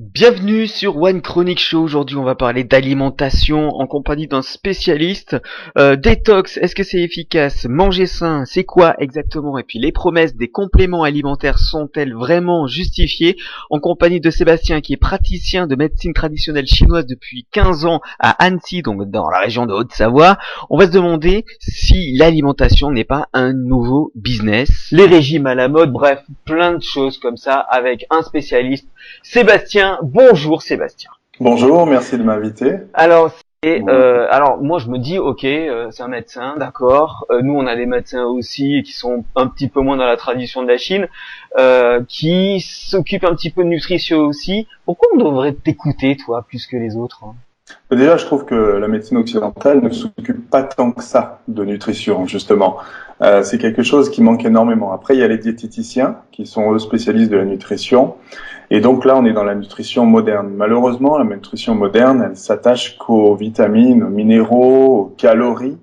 Bienvenue sur One Chronic Show. Aujourd'hui, on va parler d'alimentation en compagnie d'un spécialiste. Euh, détox, est-ce que c'est efficace? Manger sain, c'est quoi exactement? Et puis, les promesses des compléments alimentaires sont-elles vraiment justifiées? En compagnie de Sébastien, qui est praticien de médecine traditionnelle chinoise depuis 15 ans à Annecy, donc dans la région de Haute-Savoie, on va se demander si l'alimentation n'est pas un nouveau business. Les régimes à la mode, bref, plein de choses comme ça avec un spécialiste. Sébastien Bonjour Sébastien. Bonjour, merci de m'inviter. Alors, euh, alors moi je me dis ok, euh, c'est un médecin, d'accord. Euh, nous on a des médecins aussi qui sont un petit peu moins dans la tradition de la Chine, qui s'occupent un petit peu de nutrition aussi. Pourquoi on devrait t'écouter toi plus que les autres hein? Déjà, je trouve que la médecine occidentale ne s'occupe pas tant que ça de nutrition, justement. Euh, c'est quelque chose qui manque énormément. Après, il y a les diététiciens qui sont eux spécialistes de la nutrition. Et donc là, on est dans la nutrition moderne. Malheureusement, la nutrition moderne, elle s'attache qu'aux vitamines, aux minéraux, aux calories.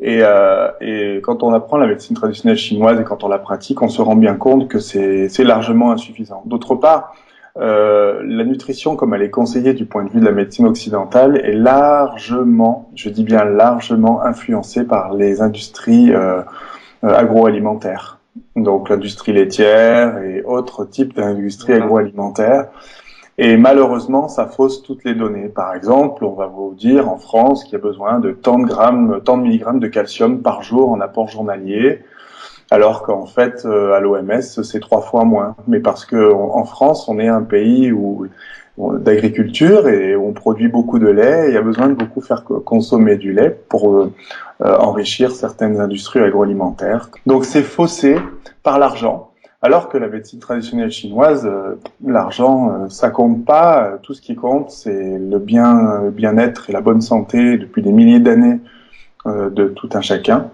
Et, euh, et, quand on apprend la médecine traditionnelle chinoise et quand on la pratique, on se rend bien compte que c'est largement insuffisant. D'autre part, euh, la nutrition, comme elle est conseillée du point de vue de la médecine occidentale, est largement, je dis bien largement, influencée par les industries euh, euh agroalimentaires. Donc l'industrie laitière et autres types d'industries agroalimentaires. Et malheureusement, ça fausse toutes les données. Par exemple, on va vous dire en France qu'il y a besoin de tant de grammes, tant de milligrammes de calcium par jour en apport journalier alors qu'en fait euh, à l'OMS c'est trois fois moins. Mais parce que en France on est un pays où d'agriculture et on produit beaucoup de lait il y a besoin de beaucoup faire consommer du lait pour euh, euh, enrichir certaines industries agroalimentaires. Donc c'est faussé par l'argent. Alors que la médecine traditionnelle chinoise, l'argent, ça compte pas. Tout ce qui compte, c'est le bien, le bien-être et la bonne santé depuis des milliers d'années de tout un chacun.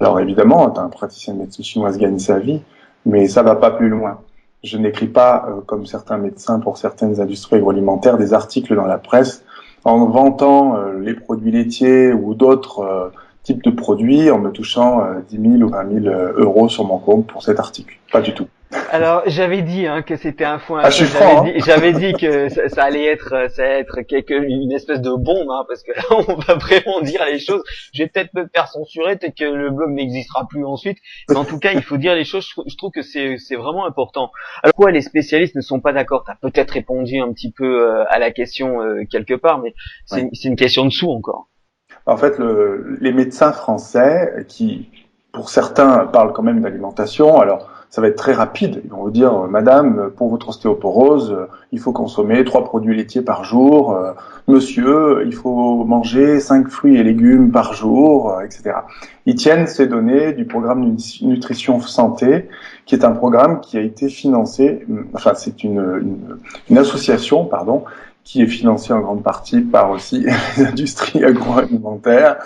Alors évidemment, un praticien de médecine chinoise gagne sa vie, mais ça va pas plus loin. Je n'écris pas, euh, comme certains médecins pour certaines industries agroalimentaires, des articles dans la presse en vantant euh, les produits laitiers ou d'autres euh, types de produits en me touchant 10 000 ou 20 000 euros sur mon compte pour cet article. Pas du tout. Alors j'avais dit hein, que c'était un foin. Ah, j'avais dit, dit, que ça, allait être, ça allait être quelque, une espèce de bombe, hein, parce que là on va vraiment dire les choses. Je vais peut-être me faire censurer, peut-être que le blog n'existera plus ensuite. Mais en tout cas, il faut dire les choses. Je trouve que c'est, c'est vraiment important. Alors quoi, les spécialistes ne sont pas d'accord? T'as peut-être répondu un petit peu euh, à la question euh, quelque part, mais c'est, c'est une question de sous encore. En fait, le, les médecins français qui, pour certains, parlent quand même d'alimentation. Alors ça va être très rapide. Ils vont vous dire, euh, Madame, pour votre ostéoporose, euh, il faut consommer trois produits laitiers par jour. Euh, monsieur, il faut manger cinq fruits et légumes par jour, etc. Ils tiennent ces données du programme Nutrition Santé, qui est un programme qui a été financé, enfin c'est une, une, association, pardon, qui est financée en grande partie par aussi les industries agroalimentaires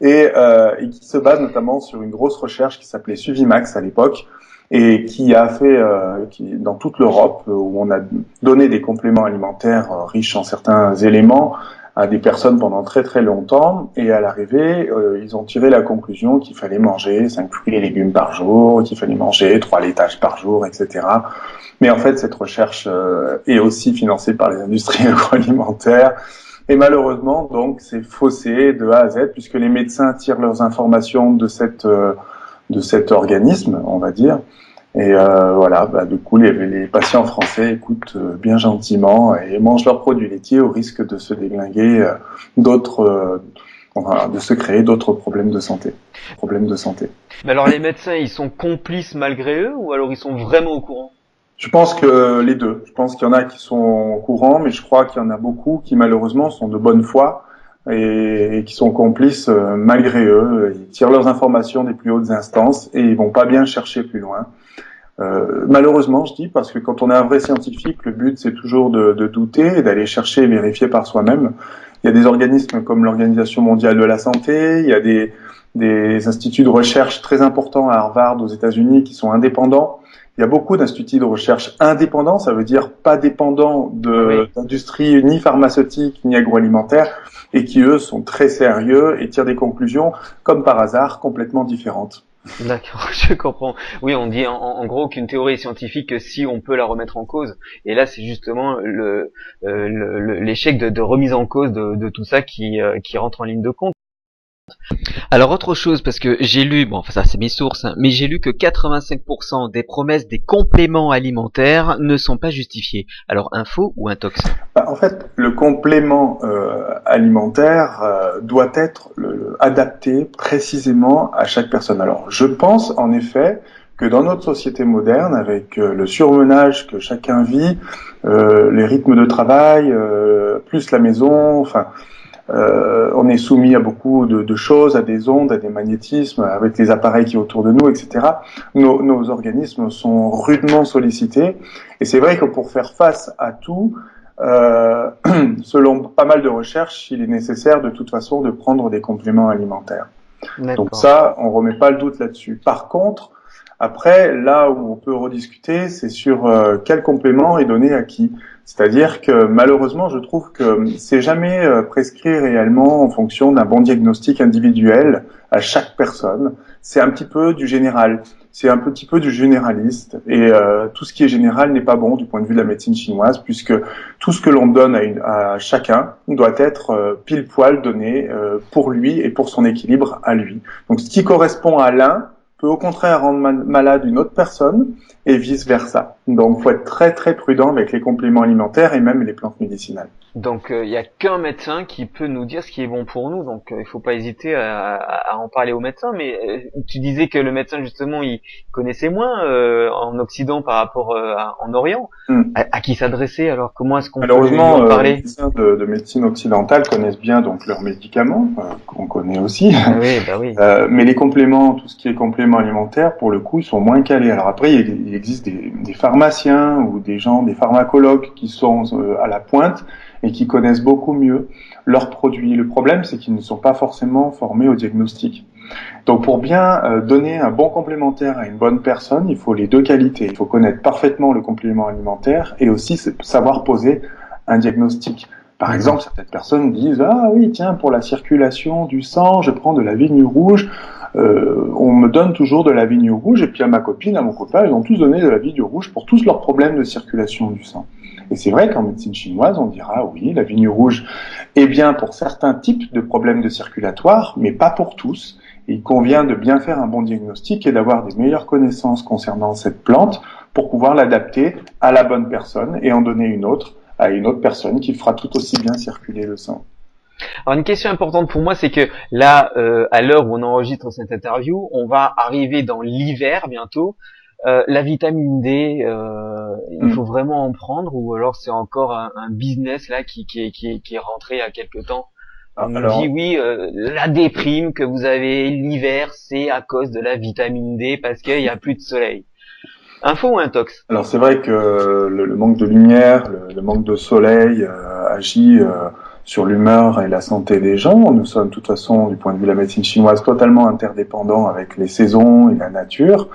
et, euh, et qui se base notamment sur une grosse recherche qui s'appelait Suvimax à l'époque, et qui a fait euh, qui, dans toute l'Europe euh, où on a donné des compléments alimentaires euh, riches en certains éléments à des personnes pendant très très longtemps et à l'arrivée ils ont tiré la conclusion qu'il fallait manger 5 fruits et légumes par jour, qu'il fallait manger 3 laitages par jour, etc. Mais en fait cette recherche est aussi financée par les industries agroalimentaires et malheureusement donc c'est faussé de A à Z puisque les médecins tirent leurs informations de cette de cet organisme, on va dire. Et euh, voilà, bah, du coup, les, les, patients français écoutent euh, bien gentiment et mangent leurs produits laitiers au risque de se déglinguer euh, d'autres, euh, enfin, de se créer d'autres problèmes de santé. Problèmes de santé. Mais alors, les médecins, ils sont complices malgré eux ou alors ils sont vraiment au courant? Je pense que les deux. Je pense qu'il y en a qui sont au courant, mais je crois qu'il y en a beaucoup qui malheureusement sont de bonne foi et, qui sont complices euh, malgré eux. Ils tirent leurs informations des plus hautes instances et ils vont pas bien chercher plus loin. Euh, malheureusement, je dis, parce que quand on est un vrai scientifique, le but c'est toujours de, de douter et d'aller chercher et vérifier par soi-même. Il y a des organismes comme l'Organisation mondiale de la santé, il y a des, des instituts de recherche très importants à Harvard aux États-Unis qui sont indépendants. Il y a beaucoup d'instituts de recherche indépendants, ça veut dire pas dépendants d'industrie ni pharmaceutique ni agroalimentaire, et qui eux sont très sérieux et tirent des conclusions, comme par hasard, complètement différentes. D'accord, je comprends. Oui, on dit en, gros qu'une théorie est scientifique que si on peut la remettre en cause. Et là, c'est justement le euh, l'échec de, remise en cause de, tout ça qui, euh, qui rentre en ligne de compte. Alors autre chose, parce que j'ai lu, bon enfin ça c'est mes sources, hein, mais j'ai lu que 85% des promesses des compléments alimentaires ne sont pas justifiées. Alors info ou intox? Bah, En fait, le complément euh, alimentaire euh, doit être adapté précisément à chaque personne. Alors je pense en effet que dans notre société moderne, avec euh, le surmenage que chacun vit, les rythmes de travail, plus la maison, enfin euh, on est soumis à beaucoup de, choses, à des ondes, à des magnétismes, avec les appareils qui sont autour de nous, etc. Nos, organismes sont rudement sollicités. Et c'est vrai que pour faire face à tout, euh, selon pas mal de recherches, il est nécessaire de toute façon de prendre des compléments alimentaires. Donc ça, on remet pas le doute là-dessus. Par contre, après, là où on peut rediscuter, c'est sur euh, quel complément est donné à qui. C'est-à-dire que malheureusement, je trouve que c'est jamais euh, prescrit réellement en fonction d'un bon diagnostic individuel à chaque personne. C'est un petit peu du général, c'est un petit peu du généraliste. Et euh, tout ce qui est général n'est pas bon du point de vue de la médecine chinoise, puisque tout ce que l'on donne à, une, à, chacun doit être euh, pile poil donné pour lui et pour son équilibre à lui. Donc ce qui correspond à l'un peut au contraire rendre malade une autre personne et vice versa. Donc, faut être très très prudent avec les compléments alimentaires et même les plantes médicinales. Donc, il euh, n'y a qu'un médecin qui peut nous dire ce qui est bon pour nous. Donc, euh, il faut pas hésiter à, à, en parler au médecin. Mais euh, tu disais que le médecin justement, il connaissait moins en Occident par rapport à, en Orient. Hmm. À, qui s'adresser? Alors Comment est-ce qu'on peut en parler? Les médecins de, de, médecine occidentale connaissent bien donc leurs médicaments qu'on connaît aussi. Ah oui, bah oui. mais les compléments, tout ce qui est compléments alimentaires, pour le coup, sont moins calés. Alors après, il, existe des, pharmaciens ou des gens, des pharmacologues qui sont à la pointe et qui connaissent beaucoup mieux leurs produits. Le problème, c'est qu'ils ne sont pas forcément formés au diagnostic. Donc pour bien euh, donner un bon complémentaire à une bonne personne, il faut les deux qualités. Il faut connaître parfaitement le complément alimentaire et aussi savoir poser un diagnostic. Par exemple, certaines personnes disent ah oui tiens pour la circulation du sang je prends de la vigne rouge. Euh, on me donne toujours de la vigne rouge et puis à ma copine, à mon copain, ils ont tous donné de la vigne rouge pour tous leurs problèmes de circulation du sang. Et c'est vrai qu'en médecine chinoise, on dira oui, la vigne rouge est bien pour certains types de problèmes de circulatoire, mais pas pour tous. il convient de bien faire un bon diagnostic et d'avoir des meilleures connaissances concernant cette plante pour pouvoir l'adapter à la bonne personne et en donner une autre à une autre personne qui fera tout aussi bien circuler le sang. Alors une question importante pour moi, c'est que là, euh, à l'heure où on enregistre cette interview, on va arriver dans l'hiver bientôt. Euh, la vitamine D, euh, il mm. faut vraiment en prendre ou alors c'est encore un, business là qui, qui, qui, qui est rentré à quelque temps? On nous dit oui, euh, la déprime que vous avez l'hiver, c'est à cause de la vitamine D parce qu'il n'y a plus de soleil. Info ou intox? Alors c'est vrai que le, manque de lumière, le, manque de soleil agit sur l'humeur et la santé des gens. Nous sommes de toute façon, du point de vue de la médecine chinoise, totalement interdépendants avec les saisons et la nature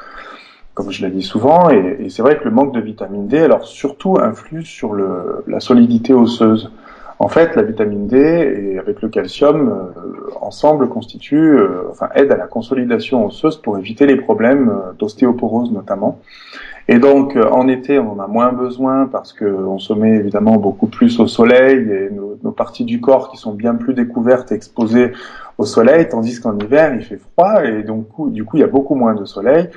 comme je l'ai dit souvent, et, c'est vrai que le manque de vitamine D, alors surtout influe sur la solidité osseuse. En fait, la vitamine D et avec le calcium euh, ensemble constituent, euh, enfin aident à la consolidation osseuse pour éviter les problèmes euh, d'ostéoporose notamment. Et donc en été, on en a moins besoin parce qu'on se met évidemment beaucoup plus au soleil et nos, nos, parties du corps qui sont bien plus découvertes et exposées au soleil, tandis qu'en hiver il fait froid et donc du coup il y a beaucoup moins de soleil.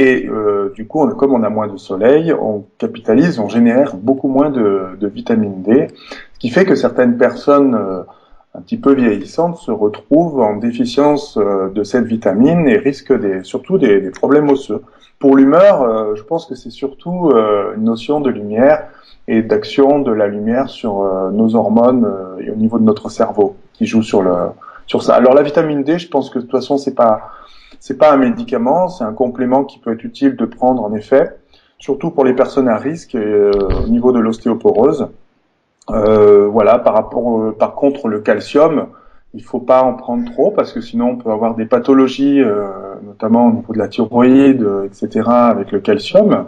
Et euh, du coup, comme on a moins de soleil, on capitalise, on génère beaucoup moins de, de vitamine D, ce qui fait que certaines personnes euh, un petit peu vieillissantes se retrouvent en déficience euh, de cette vitamine et risquent des, surtout des, des problèmes osseux. Pour l'humeur, euh, je pense que c'est surtout une notion de lumière et d'action de la lumière sur nos hormones et au niveau de notre cerveau qui joue sur le sur ça. Alors la vitamine D, je pense que de toute façon c'est pas c'est pas un médicament, c'est un complément qui peut être utile de prendre en effet, surtout pour les personnes à risque euh, au niveau de l'ostéoporose. Euh, voilà, par rapport, par contre, le calcium, il faut pas en prendre trop parce que sinon on peut avoir des pathologies, euh, notamment au niveau de la thyroïde, etc., avec le calcium.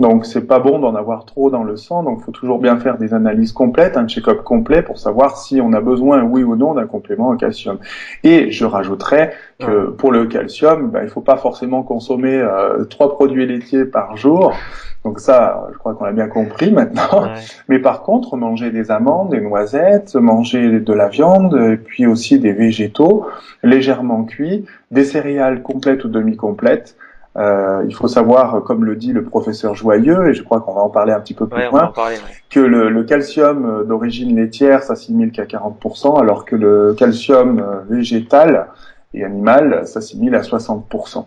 Donc c'est pas bon d'en avoir trop dans le sang. Donc il faut toujours bien faire des analyses complètes, un check-up complet pour savoir si on a besoin, oui ou non, d'un complément en calcium. Et je rajouterais que pour le calcium, ben, il faut pas forcément consommer euh, trois produits laitiers par jour. Donc ça, je crois qu'on l'a bien compris maintenant. Mais par contre, manger des amandes, des noisettes, manger de la viande, et puis aussi des végétaux légèrement cuits, des céréales complètes ou demi-complètes. Euh, il faut savoir, comme le dit le professeur Joyeux, et je crois qu'on va en parler un petit peu plus loin, que le, le calcium d'origine laitière s'assimile qu'à 40%, alors que le calcium végétal et animal s'assimile à 60%.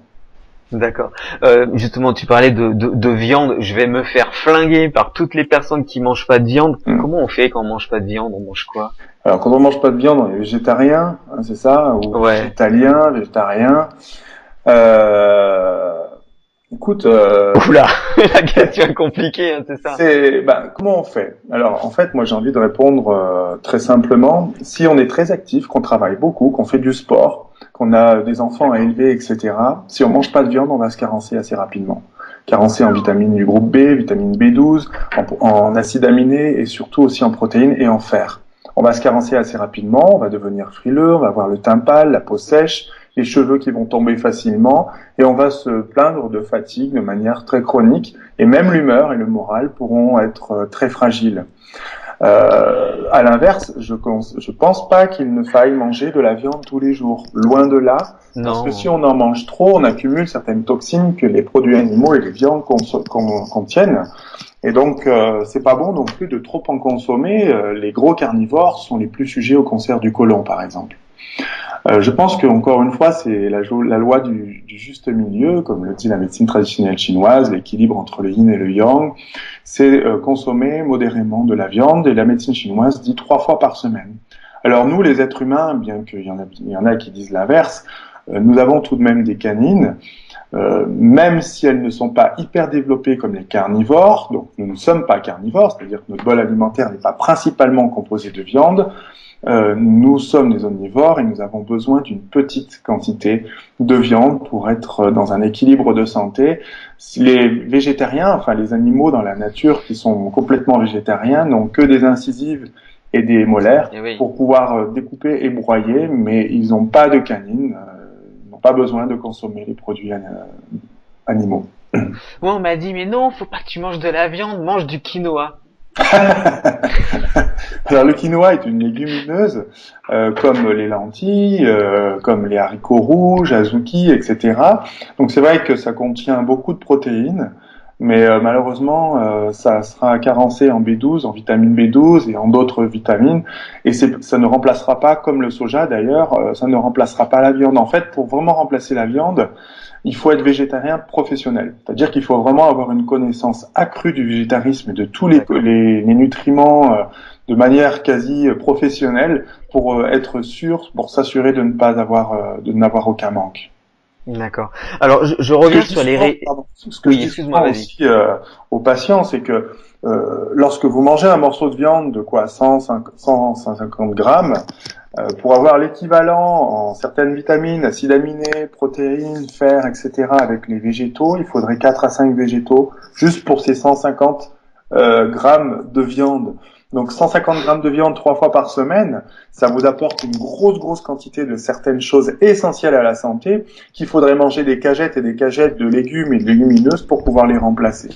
D'accord. Euh, justement, tu parlais de, de, de, viande. Je vais me faire flinguer par toutes les personnes qui mangent pas de viande. Hmm. Comment on fait quand on mange pas de viande? On mange quoi? Alors, quand on mange pas de viande, on est végétarien, hein, c'est ça? Ou ouais. végétalien, végétarien. Euh... Écoute, euh... oula, la question est compliquée, hein, c'est ça. C'est, ben, comment on fait? Alors, en fait, moi, j'ai envie de répondre euh, très simplement. Si on est très actif, qu'on travaille beaucoup, qu'on fait du sport, qu'on a des enfants à élever, etc. Si on mange pas de viande, on va se carencer assez rapidement. Carencer en vitamines du groupe B, vitamine B12, en, acides aminés et surtout aussi en protéines et en fer. On va se carencer assez rapidement, on va devenir frileux, on va avoir le teint pâle, la peau sèche, les cheveux qui vont tomber facilement et on va se plaindre de fatigue de manière très chronique et même l'humeur et le moral pourront être euh, très fragiles. Euh, à l'inverse, je, je pense pas qu'il ne faille manger de la viande tous les jours. Loin de là. Parce que si on en mange trop, on accumule certaines toxines que les produits animaux et les viandes contiennent. Et donc, euh, c'est pas bon non plus de trop en consommer. Euh, les gros carnivores sont les plus sujets au cancer du côlon, par exemple. Euh, je pense que encore une fois, c'est la, loi du, juste milieu, comme le dit la médecine traditionnelle chinoise, l'équilibre entre le yin et le yang. C'est euh, consommer modérément de la viande, et la médecine chinoise dit trois fois par semaine. Alors nous, les êtres humains, bien qu'il y y en a qui disent l'inverse, euh, nous avons tout de même des canines. Même si elles ne sont pas hyper développées comme les carnivores, donc nous ne sommes pas carnivores, c'est-à-dire que notre bol alimentaire n'est pas principalement composé de viande, euh, nous sommes des omnivores et nous avons besoin d'une petite quantité de viande pour être dans un équilibre de santé. Les végétariens, enfin les animaux dans la nature qui sont complètement végétariens, n'ont que des incisives et des molaires eh pour pouvoir euh, découper et broyer, mais ils n'ont pas de canines, euh, ils n'ont pas besoin de consommer les produits animaux. Moi, on m'a dit, mais non, faut pas que tu manges de la viande, mange du quinoa. Alors le quinoa est une légumineuse euh, comme les lentilles, euh, comme les haricots rouges, azuki, etc. Donc c'est vrai que ça contient beaucoup de protéines, mais euh, malheureusement ça sera carencé en B12, en vitamine B12 et en d'autres vitamines, et ça ne remplacera pas, comme le soja d'ailleurs, ça ne remplacera pas la viande. En fait, pour vraiment remplacer la viande, il faut être végétarien professionnel. C'est-à-dire qu'il faut vraiment avoir une connaissance accrue du végétarisme et de tous les, les, nutriments euh, de manière quasi professionnelle pour euh, être sûr, pour s'assurer de ne pas avoir, euh, de n'avoir aucun manque. D'accord. Alors, je, reviens sur les... Ce que je dis aussi aux patients, c'est que lorsque vous mangez un morceau de viande de quoi 100, 150 grammes, euh, pour avoir l'équivalent en certaines vitamines, acides aminés, protéines, fer, etc. avec les végétaux, il faudrait 4 à 5 végétaux juste pour ces 150 euh, grammes de viande. Donc 150 grammes de viande trois fois par semaine, ça vous apporte une grosse grosse quantité de certaines choses essentielles à la santé qu'il faudrait manger des cagettes et des cagettes de légumes et de légumineuses pour pouvoir les remplacer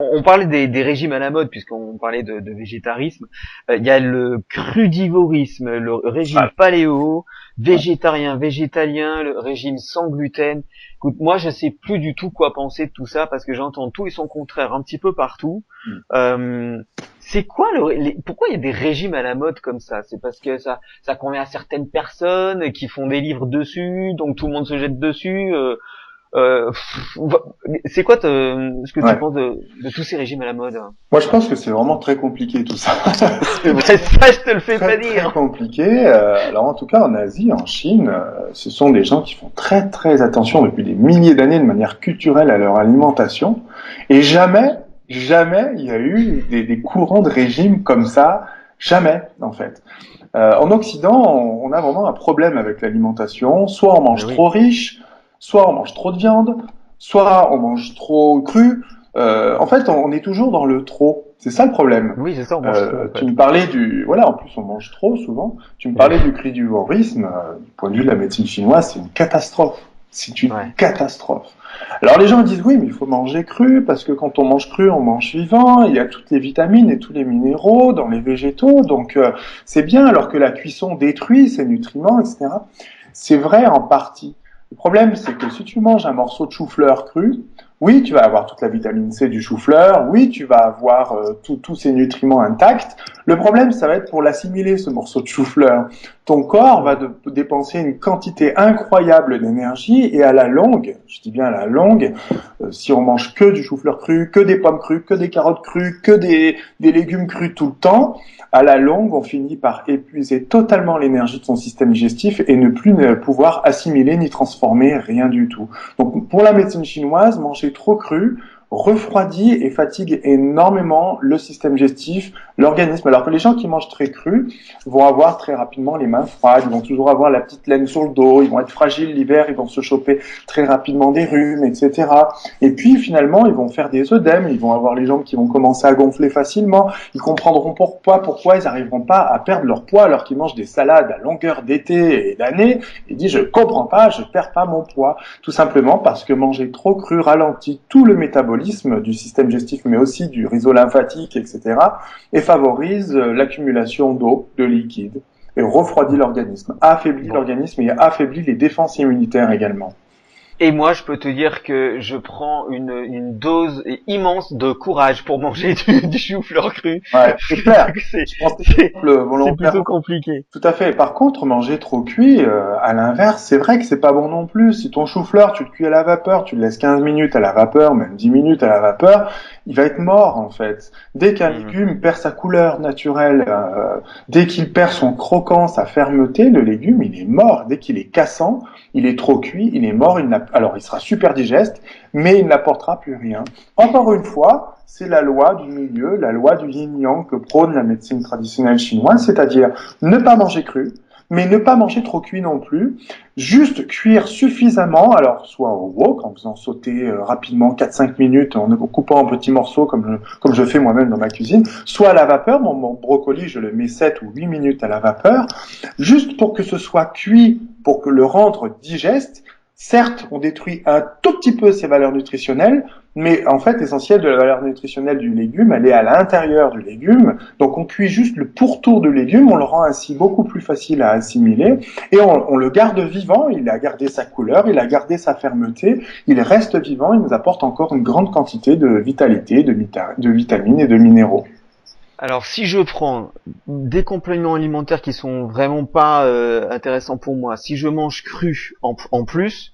on parlait des, régimes à la mode puisqu'on parlait de, végétarisme. Euh, il y a le crudivorisme, le régime paléo, végétarien, végétalien, le régime sans gluten. Écoute, moi je sais plus du tout quoi penser de tout ça parce que j'entends tout et son contraire un petit peu partout. Hmm. Euh, c'est quoi le, pourquoi il y a des régimes à la mode comme ça? C'est parce que ça, ça convient à certaines personnes qui font des livres dessus, donc tout le monde se jette dessus. Euh, euh, c'est quoi ce que tu penses de, de, tous ces régimes à la mode Moi, je pense que c'est vraiment très compliqué tout ça. ça, je te le fais pas dire. Très compliqué. Euh, alors, en tout cas, en Asie, en Chine, euh, ce sont des gens qui font très très attention depuis des milliers d'années de manière culturelle à leur alimentation, et jamais, jamais il y a eu des, des courants de régimes comme ça Jamais, en fait. Euh, en Occident, on, a vraiment un problème avec l'alimentation. Soit on mange trop riche, soit on mange trop de viande, soit on mange trop cru. Euh, en fait, on, est toujours dans le trop. C'est ça le problème. Oui, c'est ça. On mange euh, Tu me parlais du, voilà, en plus on mange trop souvent. Tu me parlais du cri du vorisme. du point de vue de la médecine chinoise, c'est une catastrophe. C'est une catastrophe. Alors les gens disent oui, mais il faut manger cru parce que quand on mange cru, on mange vivant. Il y a toutes les vitamines et tous les minéraux dans les végétaux, donc euh, c'est bien. Alors que la cuisson détruit ces nutriments, etc. C'est vrai en partie. Le problème, c'est que si tu manges un morceau de chou-fleur cru, oui, tu vas avoir toute la vitamine C du chou-fleur, oui, tu vas avoir euh, tous ces nutriments intacts. Le problème, ça va être pour l'assimiler, ce morceau de chou-fleur. Ton corps va dépenser une quantité incroyable d'énergie et à la longue, je dis bien à la longue, euh, si on mange que du chou-fleur cru, que des pommes crues, que des carottes crues, que des, des légumes crus tout le temps, à la longue, on finit par épuiser totalement l'énergie de son système digestif et ne plus pouvoir assimiler ni transformer rien du tout. Donc, pour la médecine chinoise, manger trop cru refroidit et fatigue énormément le système digestif, l'organisme. Alors que les gens qui mangent très cru vont avoir très rapidement les mains froides, ils vont toujours avoir la petite laine sur le dos, ils vont être fragiles l'hiver, ils vont se choper très rapidement des rhumes, etc. Et puis finalement, ils vont faire des œdèmes, ils vont avoir les jambes qui vont commencer à gonfler facilement, ils comprendront pourquoi, pourquoi ils n'arriveront pas à perdre leur poids alors qu'ils mangent des salades à longueur d'été et d'année, Ils disent je comprends pas, je perds pas mon poids, tout simplement parce que manger trop cru ralentit tout le métabolisme du système digestif, mais aussi du réseau lymphatique, etc., et favorise euh, l'accumulation d'eau, de liquide, et refroidit l'organisme, affaiblit l'organisme et affaiblit les défenses immunitaires également. Et moi, je peux te dire que je prends une, une dose immense de courage pour manger du, du chou-fleur cru. Ouais, c'est clair. c'est plutôt compliqué. Tout à fait. Par contre, manger trop cuit, euh, à l'inverse, c'est vrai que c'est pas bon non plus. Si ton chou-fleur, tu le cuis à la vapeur, tu le laisses 15 minutes à la vapeur, même 10 minutes à la vapeur, il va être mort en fait. Dès qu'un mmh. légume perd sa couleur naturelle, euh, dès qu'il perd son croquant, sa fermeté, le légume, il est mort. Dès qu'il est cassant, il est trop cuit, il est mort. Il alors il sera super digeste, mais il n'apportera plus rien. Encore une fois, c'est la loi du milieu, la loi du yin-yang que prône la médecine traditionnelle chinoise, c'est-à-dire ne pas manger cru, mais ne pas manger trop cuit non plus. Juste cuire suffisamment, alors soit au wok, en faisant sauter euh, rapidement 4-5 minutes, en coupant en petits morceaux comme je, comme je fais moi-même dans ma cuisine, soit à la vapeur, mon, mon brocoli je le mets 7 ou 8 minutes à la vapeur, juste pour que ce soit cuit, pour que le rendre digeste, Certes, on détruit un tout petit peu ses valeurs nutritionnelles, mais en fait, l'essentiel de la valeur nutritionnelle du légume, elle est à l'intérieur du légume. Donc, on cuit juste le pourtour du légume, on le rend ainsi beaucoup plus facile à assimiler, et on, le garde vivant. Il a gardé sa couleur, il a gardé sa fermeté, il reste vivant, il nous apporte encore une grande quantité de vitalité, de, de vitamines et de minéraux. Alors si je prends des compléments alimentaires qui sont vraiment pas euh, intéressants pour moi, si je mange cru en, plus,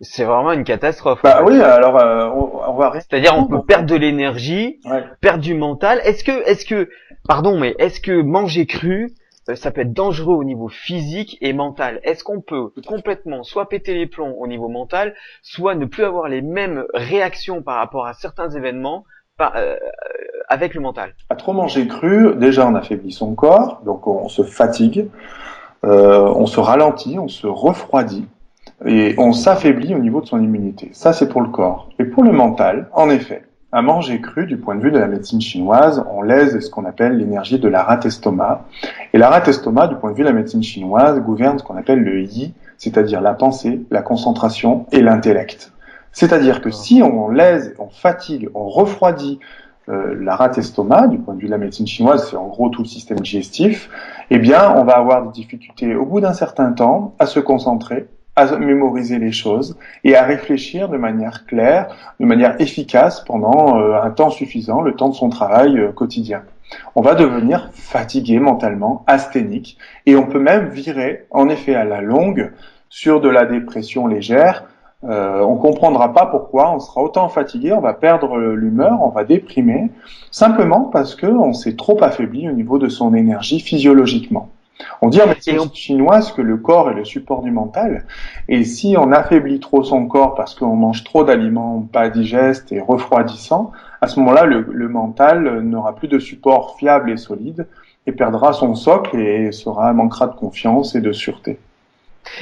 c'est vraiment une catastrophe. Bah oui, alors euh, on, va C'est-à-dire on peut perdre de l'énergie, perdre du mental. Est-ce que, est-ce que, pardon, mais est-ce que manger cru, euh, ça peut être dangereux au niveau physique et mental? Est-ce qu'on peut complètement soit péter les plombs au niveau mental, soit ne plus avoir les mêmes réactions par rapport à certains événements euh, avec le mental. À trop manger cru, déjà on affaiblit son corps, donc on se fatigue, euh, on se ralentit, on se refroidit et on s'affaiblit au niveau de son immunité. Ça c'est pour le corps. Et pour le mental, en effet, à manger cru, du point de vue de la médecine chinoise, on lèse ce qu'on appelle l'énergie de la rate estomac. Et la rate estomac, du point de vue de la médecine chinoise, gouverne ce qu'on appelle le yi, c'est-à-dire la pensée, la concentration et l'intellect. C'est-à-dire que si on lèse, on fatigue, on refroidit euh, la rate estomac, du point de vue de la médecine chinoise, c'est en gros tout le système digestif, eh bien, on va avoir des difficultés au bout d'un certain temps à se concentrer, à mémoriser les choses et à réfléchir de manière claire, de manière efficace pendant euh, un temps suffisant, le temps de son travail euh, quotidien. On va devenir fatigué mentalement, asthénique, et on peut même virer, en effet, à la longue, sur de la dépression légère, euh, on comprendra pas pourquoi, on sera autant fatigué, on va perdre l'humeur, on va déprimer, simplement parce que on s'est trop affaibli au niveau de son énergie physiologiquement. On dit en médecine chinoise que le corps est le support du mental, et si on affaiblit trop son corps parce qu'on mange trop d'aliments pas digestes et refroidissants, à ce moment-là, le, le mental n'aura plus de support fiable et solide, et perdra son socle et sera manquera de confiance et de sûreté.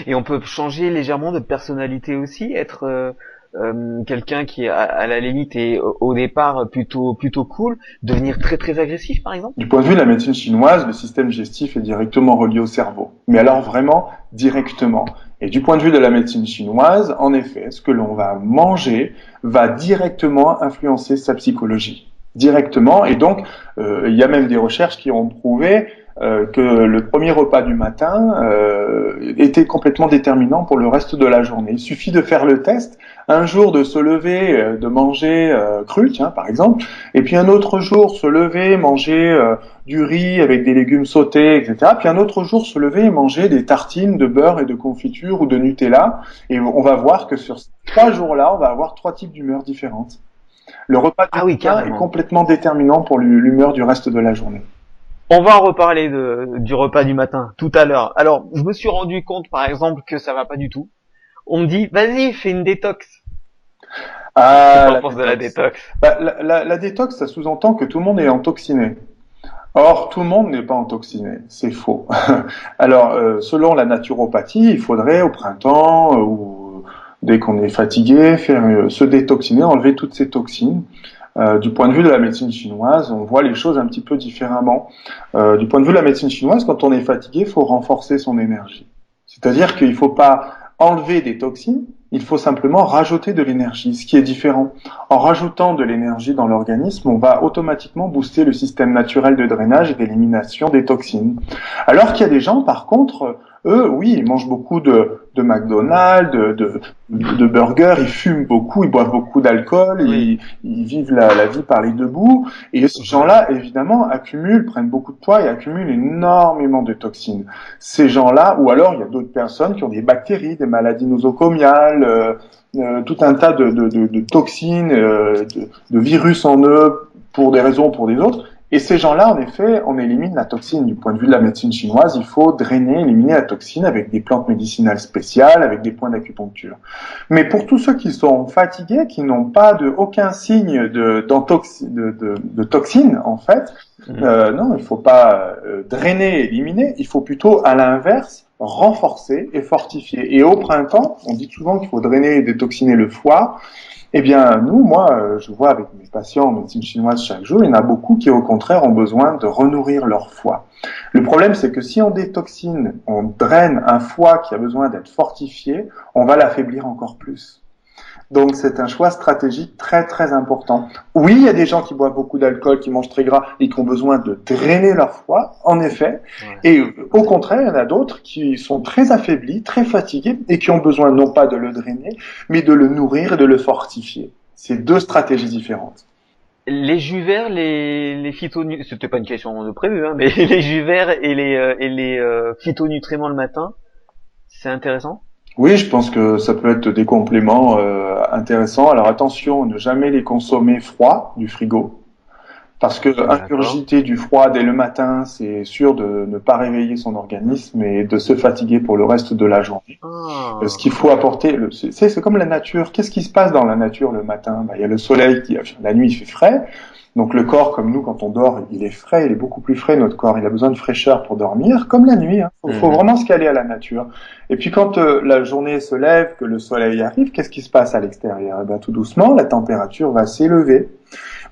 Et on peut changer légèrement de personnalité aussi, être euh, euh, quelqu'un qui à, la limite est au départ plutôt plutôt cool, devenir très très agressif par exemple. Du point de vue de la médecine chinoise, le système digestif est directement relié au cerveau. Mais alors vraiment directement. Et du point de vue de la médecine chinoise, en effet, ce que l'on va manger va directement influencer sa psychologie directement. Et donc, euh, il y a même des recherches qui ont prouvé euh, que le premier repas du matin euh, était complètement déterminant pour le reste de la journée. Il suffit de faire le test, un jour de se lever, euh, de manger cru, tiens, par exemple, et puis un autre jour se lever, manger du riz avec des légumes sautés, etc. Puis un autre jour se lever et manger des tartines de beurre et de confiture ou de Nutella. Et on va voir que sur ces trois jours-là, on va avoir trois types d'humeurs différentes. Le repas du ah oui, matin est complètement déterminant pour l'humeur du reste de la journée. On va en reparler de, du repas du matin tout à l'heure. Alors, je me suis rendu compte, par exemple, que ça va pas du tout. On me dit, vas-y, fais une détox. Ah, la, de la détox bah, la, la, détox, ça sous-entend que tout le monde est intoxiné. Or, tout le monde n'est pas intoxiné, c'est faux. Alors, euh, selon la naturopathie, il faudrait au printemps euh, ou dès qu'on est fatigué, faire euh, se détoxiner, enlever toutes ces toxines. Euh, du point de vue de la médecine chinoise, on voit les choses un petit peu différemment. Euh, du point de vue de la médecine chinoise, quand on est fatigué, il faut renforcer son énergie. C'est-à-dire qu'il ne faut pas enlever des toxines, il faut simplement rajouter de l'énergie, ce qui est différent. En rajoutant de l'énergie dans l'organisme, on va automatiquement booster le système naturel de drainage et d'élimination des toxines. Alors qu'il y a des gens, par contre, eux, oui, ils mangent beaucoup de, de McDonald's, de, de, de, burgers, ils fument beaucoup, ils boivent beaucoup d'alcool, ils, ils, vivent la, la, vie par les deux bouts. Et ces gens-là, évidemment, accumulent, prennent beaucoup de poids et accumulent énormément de toxines. Ces gens-là, ou alors il y a d'autres personnes qui ont des bactéries, des maladies nosocomiales, euh, euh, tout un tas de, de, de toxines, euh, de, virus en eux, pour des raisons ou pour des autres, et ces gens-là, en effet, on élimine la toxine. Du point de vue de la médecine chinoise, il faut drainer, éliminer la toxine avec des plantes médicinales spéciales, avec des points d'acupuncture. Mais pour tous ceux qui sont fatigués, qui n'ont pas de aucun signe de, de, de, de toxine, en fait, mmh. euh, non, il faut pas euh, drainer, éliminer. Il faut plutôt, à l'inverse, renforcer et fortifier. Et au printemps, on dit souvent qu'il faut drainer et détoxiner le foie. Eh bien, nous, moi, euh, je vois avec mes patients en médecine chinoise chaque jour, il y en a beaucoup qui, au contraire, ont besoin de renourrir leur foie. Le problème, c'est que si on détoxine, on draine un foie qui a besoin d'être fortifié, on va l'affaiblir encore plus. Donc c'est un choix stratégique très très important. Oui, il y a des gens qui boivent beaucoup d'alcool, qui mangent très gras et qui ont besoin de drainer leur foie, en effet. Et au contraire, il y en a d'autres qui sont très affaiblis, très fatigués et qui ont besoin non pas de le drainer, mais de le nourrir et de le fortifier. C'est deux stratégies différentes. Les jus verts, les, les phytonutriments, c'était pas une question de prévu, hein, mais les jus verts et les, euh, et les euh, phytonutriments le matin, c'est intéressant? Oui, je pense que ça peut être des compléments euh, intéressants. Alors attention, ne jamais les consommer froids du frigo. Parce que du froid dès le matin, c'est sûr de ne pas réveiller son organisme et de se fatiguer pour le reste de la journée. Ah. Ce qu'il faut apporter, c'est comme la nature. Qu'est-ce qui se passe dans la nature le matin? Bah, Il y a le soleil qui, la nuit, il fait frais. Donc le corps, comme nous, quand on dort, il est frais, il est beaucoup plus frais, notre corps, il a besoin de fraîcheur pour dormir, comme la nuit. Il hein. faut, mhm. vraiment se caler à la nature. Et puis quand euh, la journée se lève, que le soleil arrive, qu'est-ce qui se passe à l'extérieur? Eh ben, Tout doucement, la température va s'élever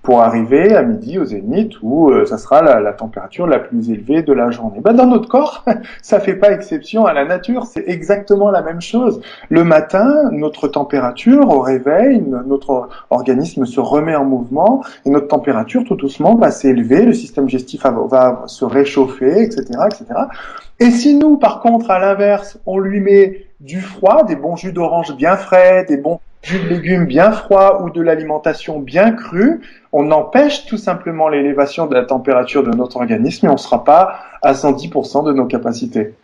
pour arriver à midi au zénith où euh, ça sera la, température la plus élevée de la journée. Ben, dans notre corps, ça fait pas exception à la nature, c'est exactement la même chose. Le matin, notre température au réveil, notre organisme se remet en mouvement et notre température tout doucement va s'élever, le système digestif va, va se réchauffer, etc., etc. Et si nous, par contre, à l'inverse, on lui met du froid, des bons jus d'orange bien frais, des bons jus de légumes bien froids ou de l'alimentation bien crue, on empêche tout simplement l'élévation de la température de notre organisme et on ne sera pas à 110% de nos capacités.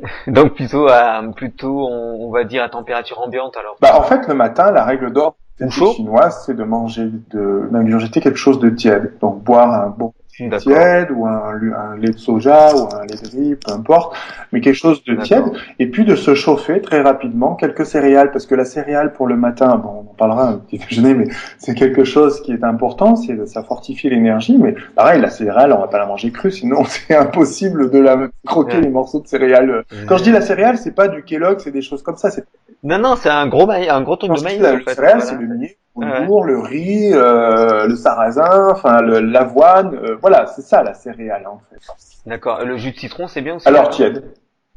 Donc plutôt, à, plutôt on, va dire à température ambiante alors. Bah en fait le matin la règle d'or chinoise c'est de manger de d'ingurgiter quelque chose de tiède. Donc boire un bon tiède ou un, un, lait de soja ou un lait de riz, peu importe, mais quelque chose de tiède. Et puis de se chauffer très rapidement quelques céréales, parce que la céréale pour le matin, bon, on en parlera un petit déjeuner, mais c'est quelque chose qui est important, c'est ça fortifie l'énergie. Mais pareil, la céréale, on va pas la manger crue, sinon c'est impossible de la croquer les morceaux de céréales. Quand je dis la céréale, c'est pas du Kellogg, c'est des choses comme ça. Non, non, c'est un gros maïs, un gros truc de maïs. La céréale, c'est le millet le le riz, euh, le sarrasin, enfin l'avoine, euh, voilà, c'est ça la céréale en fait. D'accord. Le jus de citron, c'est bien aussi. Alors tiède.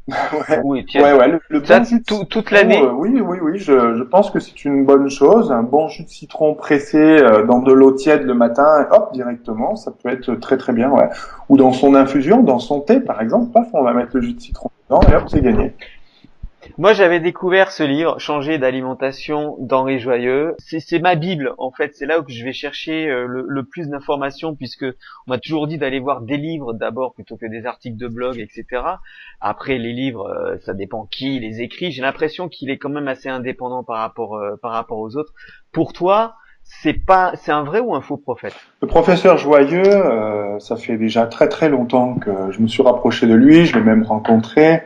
ouais. Oui, tiède. Ouais, ouais, le, le bon jus de toute l'année. Euh, oui, oui, oui. Je, je pense que c'est une bonne chose. Un bon jus de citron pressé euh, dans de l'eau tiède le matin, hop, directement, ça peut être très très bien, ouais. Ou dans son infusion, dans son thé, par exemple, paf, on va mettre le jus de citron dedans et hop, c'est gagné. Moi, j'avais découvert ce livre, Changer d'alimentation d'Henri Joyeux. C'est ma bible, en fait. C'est là où je vais chercher euh, le, plus d'informations, puisque on m'a toujours dit d'aller voir des livres d'abord plutôt que des articles de blog, etc. Après, les livres, euh, ça dépend qui les écrit. J'ai l'impression qu'il est quand même assez indépendant par rapport euh, par rapport aux autres. Pour toi, c'est pas, c'est un vrai ou un faux prophète? Le professeur Joyeux, euh, ça fait déjà très très longtemps que je me suis rapproché de lui, je l'ai même rencontré,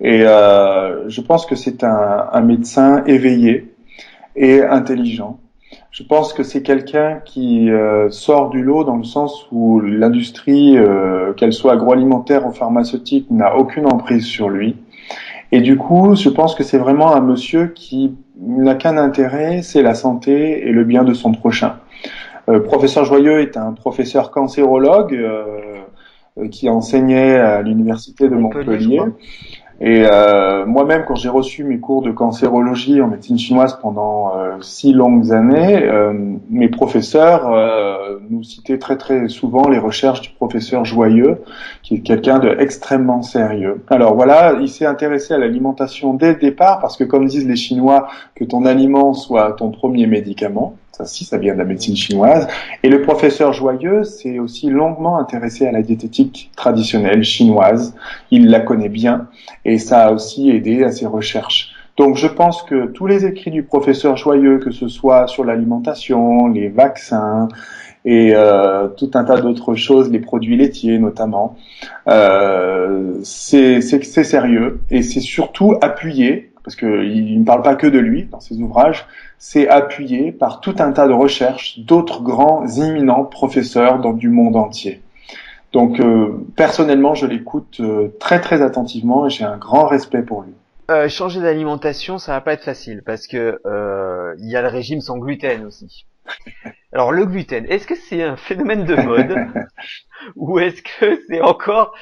et euh, je pense que c'est un, un, médecin éveillé et intelligent. Je pense que c'est quelqu'un qui euh, sort du lot dans le sens où l'industrie, euh, qu'elle soit agroalimentaire ou pharmaceutique, n'a aucune emprise sur lui. Et du coup, je pense que c'est vraiment un monsieur qui n'a qu'un intérêt, c'est la santé et le bien de son prochain. Euh, professeur Joyeux est un professeur cancérologue euh, qui enseignait à l'université de Montpellier. Et euh, moi-même, quand j'ai reçu mes cours de cancérologie en médecine chinoise pendant euh, six longues années, euh, mes professeurs euh, nous citaient très très souvent les recherches du professeur Joyeux, qui est quelqu'un de sérieux. Alors voilà, il s'est intéressé à l'alimentation dès le départ, parce que comme disent les Chinois, que ton aliment soit ton premier médicament. Ça, si, ça vient de la médecine chinoise. Et le professeur Joyeux s'est aussi longuement intéressé à la diététique traditionnelle chinoise. Il la connaît bien et ça a aussi aidé à ses recherches. Donc je pense que tous les écrits du professeur Joyeux, que ce soit sur l'alimentation, les vaccins et euh, tout un tas d'autres choses, les produits laitiers notamment, euh, c'est sérieux et c'est surtout appuyé, parce qu'il ne parle pas que de lui dans ses ouvrages, c'est appuyé par tout un tas de recherches d'autres grands imminents professeurs dans du monde entier. Donc euh, personnellement, je l'écoute euh, très très attentivement et j'ai un grand respect pour lui. Euh, changer d'alimentation, ça va pas être facile parce que il y a le régime sans gluten aussi. Alors le gluten, est-ce que c'est un phénomène de mode ou est-ce que c'est encore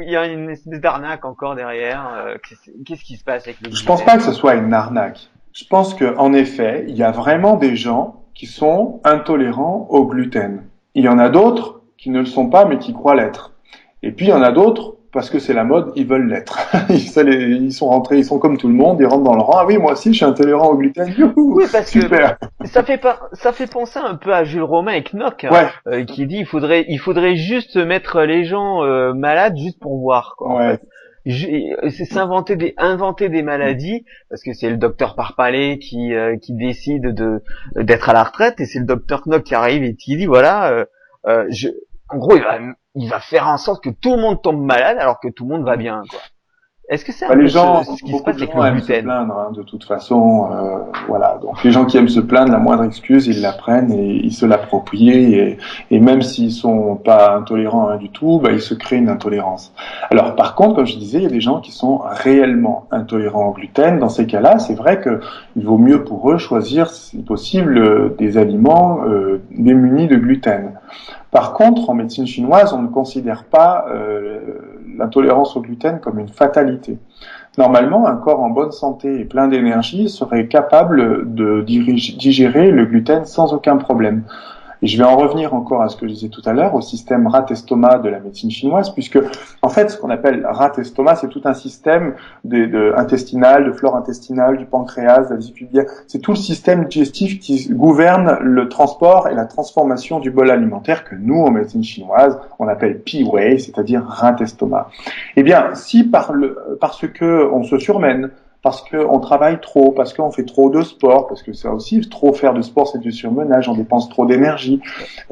il y a une espèce d'arnaque encore derrière Qu'est-ce qui se passe avec le gluten Je pense pas que ce soit une arnaque. Je pense qu'en effet, il y a vraiment des gens qui sont intolérants au gluten. Il y en a d'autres qui ne le sont pas, mais qui croient l'être. Et puis il y en a d'autres parce que c'est la mode, ils veulent l'être. ils sont rentrés, ils sont comme tout le monde, ils rentrent dans le rang. Ah oui, moi aussi, je suis intolérant au gluten. oui, parce Super. que ça fait pas, ça fait penser un peu à Jules Romain et Knock, hein, euh, qui dit il faudrait, il faudrait juste mettre les gens euh, malades juste pour voir. Quoi, ouais c'est s'inventer des inventer des maladies parce que c'est le docteur Parpalais qui euh, qui décide de d'être à la retraite et c'est le docteur Knock qui arrive et qui dit voilà euh, euh, je en gros il va il va faire en sorte que tout le monde tombe malade alors que tout le monde va bien quoi. Est-ce que c'est bah, les gens, ce, qui se passe avec le gluten se plaindre hein, de toute façon, euh, voilà. Donc les gens qui aiment se plaindre, la moindre excuse, ils la prennent et ils se l'approprient et, et, même s'ils sont pas intolérants rien du tout, bah, ils se créent une intolérance. Alors par contre, comme je disais, il y a des gens qui sont réellement intolérants au gluten. Dans ces cas-là, c'est vrai que il vaut mieux pour eux choisir, si possible, des aliments euh, démunis de gluten. Par contre, en médecine chinoise, on ne considère pas euh, l'intolérance au gluten comme une fatalité. Normalement, un corps en bonne santé et plein d'énergie serait capable de digérer le gluten sans aucun problème. Et je vais en revenir encore à ce que je disais tout à l'heure, au système rat-estomac de la médecine chinoise, puisque en fait, ce qu'on appelle rat-estomac, c'est tout un système de, de, intestinal, de flore intestinale, du pancréas, de la vésicule. C'est tout le système digestif qui gouverne le transport et la transformation du bol alimentaire que nous, en médecine chinoise, on appelle pi-wei, c'est-à-dire rat-estomac. Eh bien, si par le, parce que on se surmène, parce qu'on travaille trop, parce qu'on fait trop de sport, parce que ça aussi, trop faire de sport, c'est du surmenage, on dépense trop d'énergie,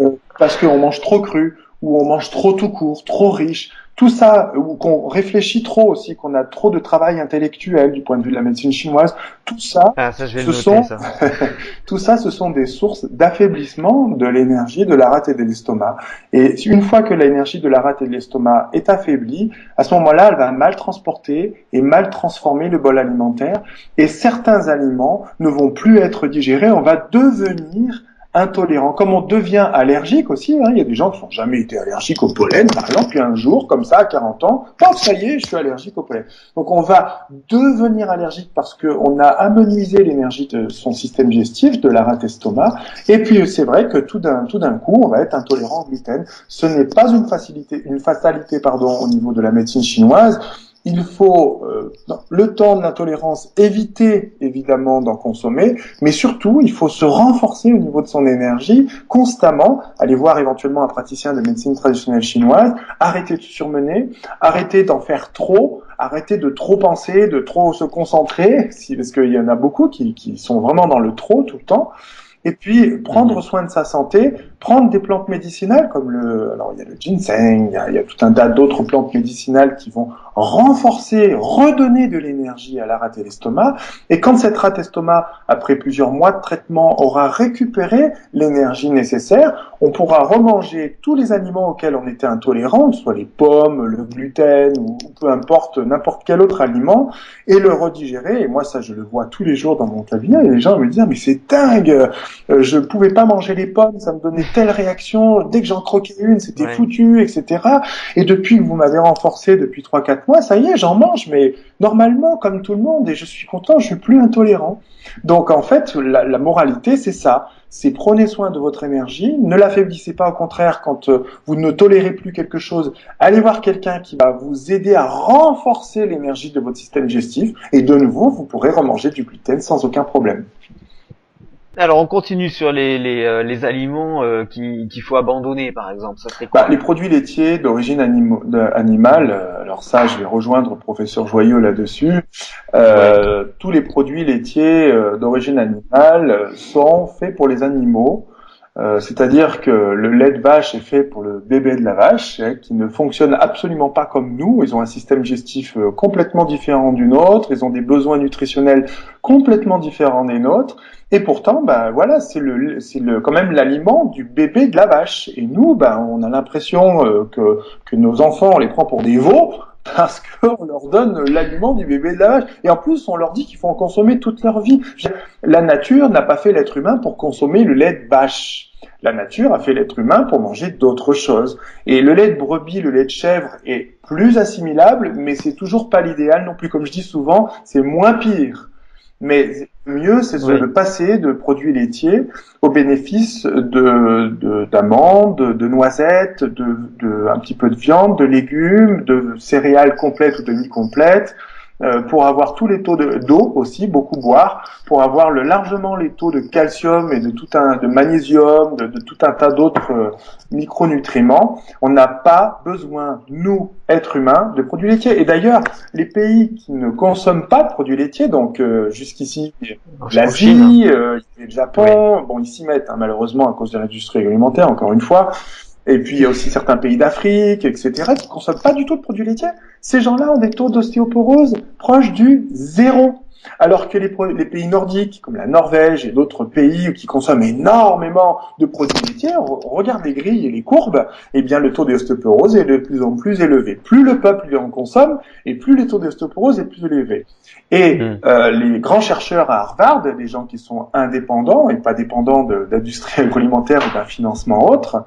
euh, parce qu'on mange trop cru, où on mange trop tout court, trop riche, tout ça, ou qu'on réfléchit trop aussi, qu'on a trop de travail intellectuel du point de vue de la médecine chinoise, tout ça, ah, ça, je vais ce noter, sont, ça. tout ça, ce sont des sources d'affaiblissement de l'énergie de la rate et de l'estomac. Et une fois que l'énergie de la rate et de l'estomac est affaiblie, à ce moment-là, elle va mal transporter et mal transformer le bol alimentaire. Et certains aliments ne vont plus être digérés. On va devenir intolérant. Comme on devient allergique aussi, hein, il y a des gens qui n'ont jamais été allergiques au pollen, par exemple, puis un jour, comme ça, à 40 ans, paf, ça y est, je suis allergique au pollen. Donc on va devenir allergique parce qu'on a amenuisé l'énergie de son système digestif, de la rate estomac, et puis c'est vrai que tout d'un tout d'un coup, on va être intolérant au gluten. Ce n'est pas une facilité, une fatalité, pardon, au niveau de la médecine chinoise il faut, euh, le temps de l'intolérance, éviter évidemment d'en consommer, mais surtout, il faut se renforcer au niveau de son énergie constamment, aller voir éventuellement un praticien de médecine traditionnelle chinoise, arrêter de surmener, arrêter d'en faire trop, arrêter de trop penser, de trop se concentrer, si, parce qu'il y en a beaucoup qui, qui sont vraiment dans le trop tout le temps, et puis prendre soin de sa santé, prendre des plantes médicinales comme le, alors il y a le ginseng, il y a, tout un tas d'autres plantes médicinales qui vont renforcer, redonner de l'énergie à la rate et l'estomac. Et quand cette rate estomac, après plusieurs mois de traitement, aura récupéré l'énergie nécessaire, on pourra remanger tous les aliments auxquels on était intolérant, soit les pommes, le gluten ou peu importe n'importe quel autre aliment, et le redigérer. Et moi, ça, je le vois tous les jours dans mon cabinet. Et les gens me disent, mais c'est dingue, euh, je pouvais pas manger les pommes, ça me donnait telle réaction. Dès que j'en croquais une, c'était Ouais. foutu, etc. Et depuis que vous m'avez renforcé depuis 3-4 mois, ça y est, j'en mange, mais normalement, comme tout le monde, et je suis content, je suis plus intolérant. Donc en fait, la, la moralité, c'est ça. C'est prenez soin de votre énergie, ne l'affaiblissez pas, au contraire, quand euh, vous ne tolérez plus quelque chose, allez voir quelqu'un qui va vous aider à renforcer l'énergie de votre système digestif, et de nouveau, vous pourrez remanger du gluten sans aucun problème. Alors on continue sur les les, euh, les aliments euh, qui- qu'il faut abandonner par exemple. Ça serait quoi Bah, les produits laitiers d'origine animale, euh, alors ça, je vais rejoindre le professeur Joyeux là-dessus. Euh, Tous les produits laitiers euh, d'origine animale sont faits pour les animaux. Euh, C'est-à-dire que le lait de vache est fait pour le bébé de la vache, hein, qui ne fonctionne absolument pas comme nous. Ils ont un système digestif complètement différent du nôtre. Ils ont des besoins nutritionnels complètement différents des nôtres. Et pourtant, ben voilà, c'est le, c'est le, quand même l'aliment du bébé de la vache. Et nous, ben, on a l'impression euh, que, que nos enfants, on les prend pour des veaux parce qu'on leur donne l'aliment du bébé de la vache. Et en plus, on leur dit qu'il faut en consommer toute leur vie. La nature n'a pas fait l'être humain pour consommer le lait de vache. La nature a fait l'être humain pour manger d'autres choses. Et le lait de brebis, le lait de chèvre est plus assimilable, mais c'est toujours pas l'idéal non plus. Comme je dis souvent, c'est moins pire. Mais mieux, c'est Oui. de passer de produits laitiers au bénéfice de de- d'amandes, de, noisettes, de, de un petit peu de viande, de légumes, de céréales complètes ou demi-complètes, euh, pour avoir tous les taux de- d'eau aussi, beaucoup boire, pour avoir le, largement les taux de calcium et de tout un de magnésium, de, de tout un tas d'autres euh, micronutriments. On n'a pas besoin, nous, êtres humains, de produits laitiers. Et d'ailleurs, les pays qui ne consomment pas de produits laitiers, donc euh, jusqu'ici l'Asie, euh, le Japon, bon, ils s'y mettent hein, malheureusement à cause de l'industrie alimentaire, encore une fois. Et puis il y a aussi certains pays d'Afrique, etc., qui consomment pas du tout de produits laitiers. Ces gens-là ont des taux d'ostéoporose proches du zéro. Alors que les, pays nordiques, comme la Norvège et d'autres pays qui consomment énormément de produits laitiers, on, regarde les grilles et les courbes, eh bien le taux d'ostéoporose est de plus en plus élevé. Plus le peuple en consomme, et plus le taux d'ostéoporose est plus élevé. Et Mm. euh, les grands chercheurs à Harvard, des gens qui sont indépendants et pas dépendants de- d'industrie agroalimentaire ou d'un financement autre,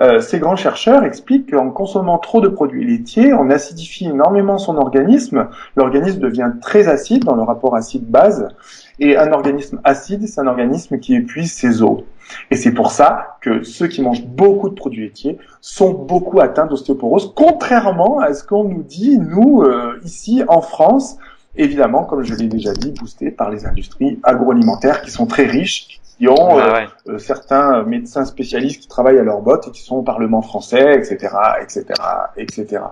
euh, ces grands chercheurs expliquent qu'en consommant trop de produits laitiers, on acidifie énormément son organisme. L'organisme devient très acide dans le rapport acide-base. Et un organisme acide, c'est un organisme qui épuise ses os. Et c'est pour ça que ceux qui mangent beaucoup de produits laitiers sont beaucoup atteints d'ostéoporose, contrairement à ce qu'on nous dit, nous, euh, ici en France, évidemment, comme je l'ai déjà dit, boostés par les industries agroalimentaires qui sont très riches, qui ont euh, Ouais, ouais. euh, certains médecins spécialistes qui travaillent à leur botte et qui sont au Parlement français, etc., etc., etc.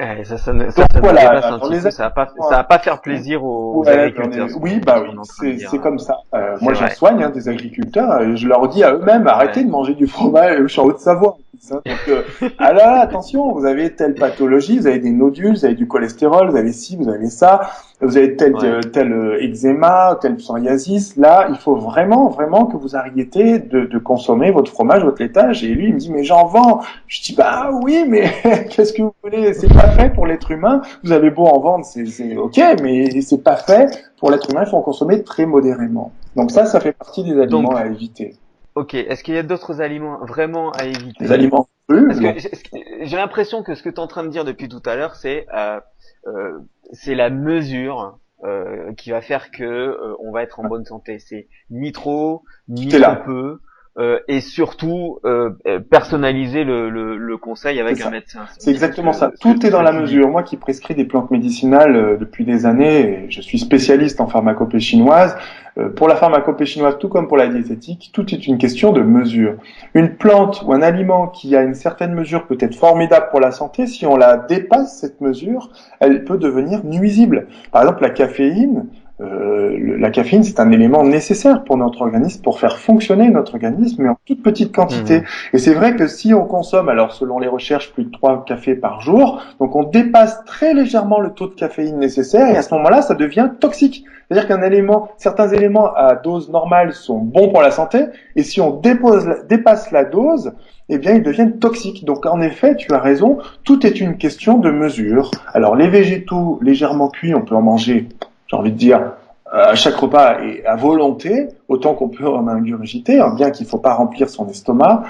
Euh, Ouais, ça, ça, ne, ça, ça, voilà, peu, ça va pas, ça va pas faire plaisir aux, agriculteurs. oui, bah oui, c'est comme ça. Euh, moi, je soigne hein, des agriculteurs et je leur dis à eux-mêmes, arrêtez de manger du fromage. Je suis en Haute-Savoie. Donc, euh, ah là, attention, vous avez telle pathologie, vous avez des nodules, vous avez du cholestérol, vous avez ci, vous avez ça, vous avez tel euh, tel euh, eczéma, tel psoriasis. Là, il faut vraiment, vraiment que vous arrêtiez de, de consommer votre fromage, votre laitage. Et lui, il me dit, mais j'en vends. Je dis, bah oui, mais qu'est-ce que vous voulez? C'est pas fait pour l'être humain. Vous avez beau en vendre, c'est ok, mais c'est pas fait pour l'être humain. Il faut en consommer très modérément. Donc ça, ça fait partie des aliments à éviter. Ok, est-ce qu'il y a d'autres aliments vraiment à éviter? Des aliments J'ai l'impression que ce que tu es en train de dire depuis tout à l'heure, c'est euh, euh, c'est la mesure euh, qui va faire que on va être en bonne santé. C'est ni trop, ni peu. Euh, et surtout euh, personnaliser le, le, le, conseil avec un médecin. C'est exactement ça. Tout est dans la mesure. Moi qui prescris des plantes médicinales euh, depuis des années, je suis spécialiste en pharmacopée chinoise. Euh, pour la pharmacopée chinoise, tout comme pour la diététique, tout est une question de mesure. Une plante ou un aliment qui a une certaine mesure peut être formidable pour la santé. Si on la dépasse cette mesure, elle peut devenir nuisible. Par exemple, la caféine. Euh, la caféine, c'est un élément nécessaire pour notre organisme, pour faire fonctionner notre organisme, mais en toute petite quantité. Mmh. Et c'est vrai que si on consomme, alors selon les recherches, plus de 3 cafés par jour, donc on dépasse très légèrement le taux de caféine nécessaire, et à ce moment-là, ça devient toxique. C'est-à-dire qu'un élément, certains éléments à dose normale sont bons pour la santé, et si on dépose, dépasse la dose, eh bien, ils deviennent toxiques. Donc, en effet, tu as raison, tout est une question de mesure. Alors, les végétaux légèrement cuits, on peut en manger j'ai envie de dire, à chaque repas et à volonté, autant qu'on peut en ingurgiter, hein, bien qu'il ne faut pas remplir son estomac.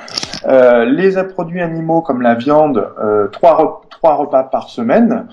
Euh, les produits animaux comme la viande, euh, trois, trois repas par semaine.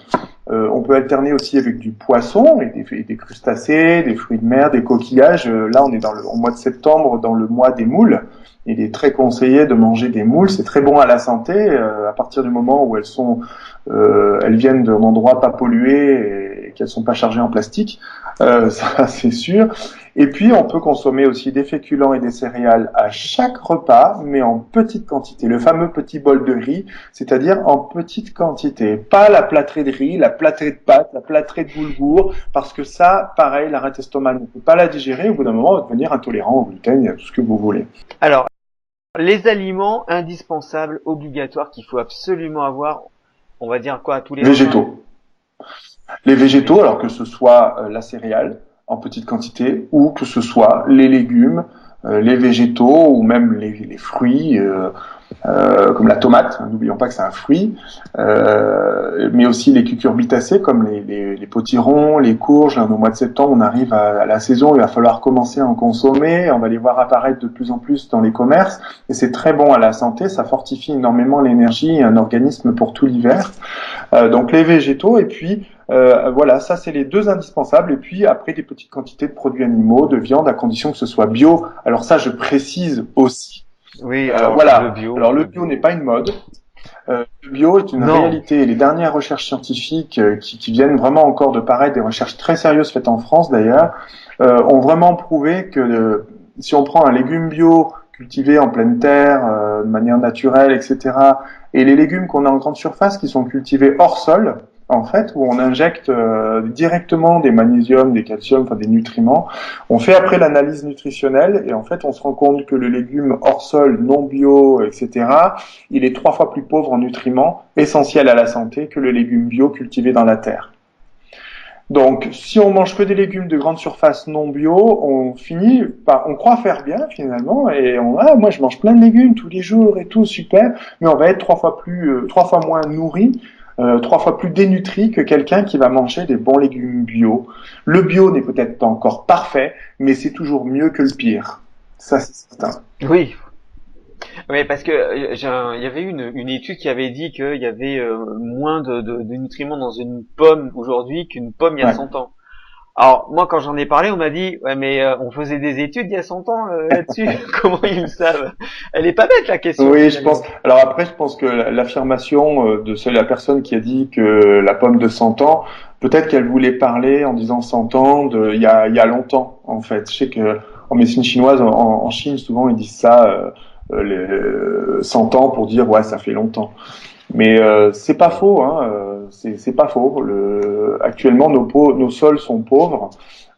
Euh, on peut alterner aussi avec du poisson et des, crustacés, des fruits de mer, des coquillages. Euh, là, on est dans le au mois de septembre, dans le mois des moules. Il est très conseillé de manger des moules. C'est très bon à la santé euh, à partir du moment où elles sont, elles viennent d'un endroit pas pollué qu'elles sont pas chargées en plastique. ça, c'est sûr. Et puis, on peut consommer aussi des féculents et des céréales à chaque repas, mais en petite quantité. Le fameux petit bol de riz, c'est-à-dire en petite quantité. Pas la plâtrée de riz, la plâtrée de pâte, la plâtrée de boulgour, parce que ça, pareil, l'arrêt estomac ne peut pas la digérer. Au bout d'un moment, on va devenir intolérant au gluten, à tout ce que vous voulez. Alors, les aliments indispensables, obligatoires, qu'il faut absolument avoir, on va dire quoi à tous les végétaux. Les végétaux, alors que ce soit euh, la céréale, en petite quantité, ou que ce soit les légumes, euh, les végétaux ou même les, les fruits, euh, euh, comme la tomate, n'oublions pas que c'est un fruit, euh, mais aussi les cucurbitacées comme les, les, les potirons, les courges. Là, au mois de septembre, on arrive à, à, la saison, il va falloir commencer à en consommer. On va les voir apparaître de plus en plus dans les commerces, et c'est très bon à la santé. Ça fortifie énormément l'énergie un organisme pour tout l'hiver. Euh, donc les végétaux, et puis euh, voilà, ça c'est les deux indispensables. Et puis après des petites quantités de produits animaux, de viande, à condition que ce soit bio. Alors ça, je précise aussi. Oui, euh, alors voilà. Le bio, alors le bio n'est pas une mode. Euh, le bio est une réalité. Les dernières recherches scientifiques euh, qui, qui, viennent vraiment encore de paraître, des recherches très sérieuses faites en France d'ailleurs, euh, ont vraiment prouvé que si on prend un légume bio cultivé en pleine terre, de manière naturelle, etc., et les légumes qu'on a en grande surface qui sont cultivés hors sol, en fait, où on injecte euh, directement des magnésiums, des calciums, enfin des nutriments. On fait après l'analyse nutritionnelle et en fait, on se rend compte que le légume hors sol, non bio, etc., il est trois fois plus pauvre en nutriments essentiels à la santé que le légume bio cultivé dans la terre. Donc, si on mange que des légumes de grande surface non bio, on finit par, on croit faire bien finalement, et on, ah, moi je mange plein de légumes tous les jours et tout, super, mais on va être trois fois plus, euh, trois fois moins nourri euh, trois fois plus dénutri que quelqu'un qui va manger des bons légumes bio. Le bio n'est peut-être pas encore parfait, mais c'est toujours mieux que le pire. Ça, c'est certain. Oui. Oui, parce que euh, il y avait une, une étude qui avait dit qu'il y avait euh, moins de, de, de, nutriments dans une pomme aujourd'hui qu'une pomme il y a 100 ans. Alors moi quand j'en ai parlé, on m'a dit ouais mais euh, on faisait des études il y a 100 ans euh, là-dessus. Comment ils le savent? Elle est pas bête la question. Oui, je pense. Alors après, je pense que l'affirmation euh, de la personne qui a dit que la pomme de 100 ans, peut-être qu'elle voulait parler en disant 100 ans de il y a, il y a longtemps en fait. Je sais que en médecine chinoise, en, en Chine souvent ils disent ça. les 100 ans pour dire ouais ça fait longtemps. Mais euh, c'est pas faux, hein, euh, c'est pas faux. Le, actuellement, nos, nos sols sont pauvres.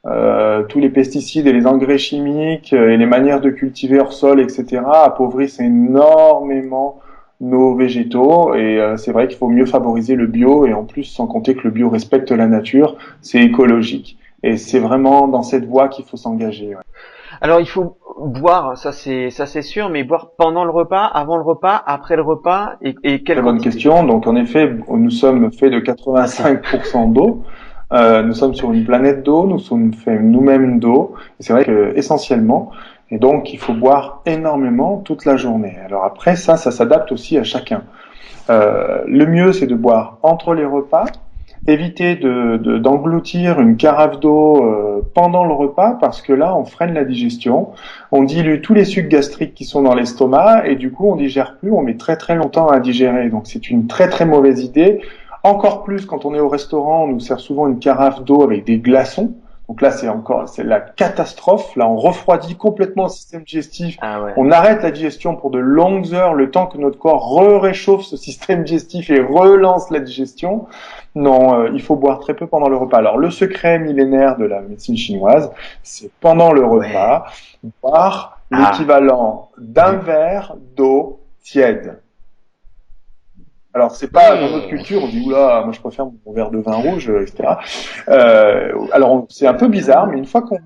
Euh, tous les pesticides et les engrais chimiques et les manières de cultiver hors sol, etc., appauvrissent énormément nos végétaux et c'est vrai qu'il faut mieux favoriser le bio et en plus sans compter que le bio respecte la nature, c'est écologique et c'est vraiment dans cette voie qu'il faut s'engager. Ouais. Alors il faut boire, ça c'est ça c'est sûr, mais boire pendant le repas, avant le repas, après le repas et, et quelle Très bonne question. Donc en effet, nous sommes faits de 85% d'eau. Euh, nous sommes sur une planète d'eau, nous sommes faits nous-mêmes d'eau. C'est vrai que essentiellement, et donc il faut boire énormément toute la journée. Alors après ça, ça s'adapte aussi à chacun. Euh, le mieux c'est de boire entre les repas éviter d'engloutir de, une carafe d'eau euh, pendant le repas parce que là on freine la digestion, on dilue tous les sucs gastriques qui sont dans l'estomac et du coup on digère plus, on met très très longtemps à digérer. Donc c'est une très très mauvaise idée. Encore plus quand on est au restaurant, on nous sert souvent une carafe d'eau avec des glaçons. Donc là, c'est encore, c'est la catastrophe. Là, on refroidit complètement le système digestif. Ah on arrête la digestion pour de longues heures, le temps que notre corps réchauffe ce système digestif et relance la digestion. Non, euh, il faut boire très peu pendant le repas. Alors, le secret millénaire de la médecine chinoise, c'est pendant le repas, boire ah. l'équivalent d'un verre d'eau tiède. Alors c'est pas dans notre culture, on dit oula, moi je préfère mon verre de vin rouge, etc. Euh, alors c'est un peu bizarre, mais une fois qu'on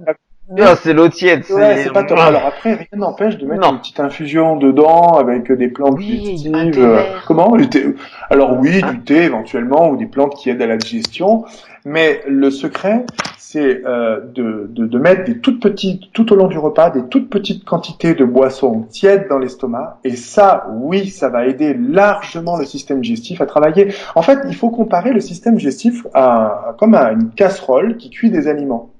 non, c'est l'eau tiède. Ouais, c'est pas top. Alors après, rien n'empêche de mettre une petite infusion dedans avec des plantes oui, euh, comment du thé? Alors oui, du thé éventuellement ou des plantes qui aident à la digestion. Mais le secret, c'est euh, de, de, de, mettre des toutes petites, tout au long du repas, des toutes petites quantités de boissons tièdes dans l'estomac. Et ça, oui, ça va aider largement le système digestif à travailler. En fait, il faut comparer le système digestif à, comme à une casserole qui cuit des aliments.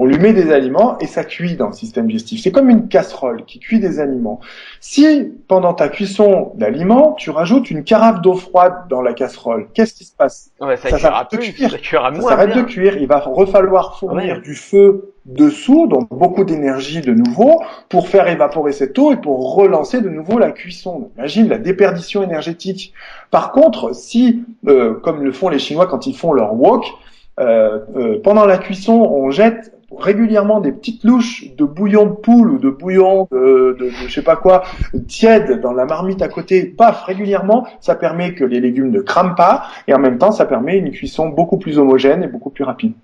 On lui met des aliments et ça cuit dans le système digestif. C'est comme une casserole qui cuit des aliments. Si pendant ta cuisson d'aliments, tu rajoutes une carafe d'eau froide dans la casserole, qu'est-ce qui se passe? Ouais, Ça, ça de cuire. Ça, s'arrête de cuire. Il va refalloir fournir du feu dessous, donc beaucoup d'énergie de nouveau, pour faire évaporer cette eau et pour relancer de nouveau la cuisson. imagine la déperdition énergétique. Par contre, si, euh, comme le font les Chinois quand ils font leur wok, euh, euh, pendant la cuisson, on jette régulièrement des petites louches de bouillon de poule ou de bouillon de, de, de, je sais pas quoi tiède dans la marmite à côté, paf, régulièrement, ça permet que les légumes ne crament pas et en même temps ça permet une cuisson beaucoup plus homogène et beaucoup plus rapide.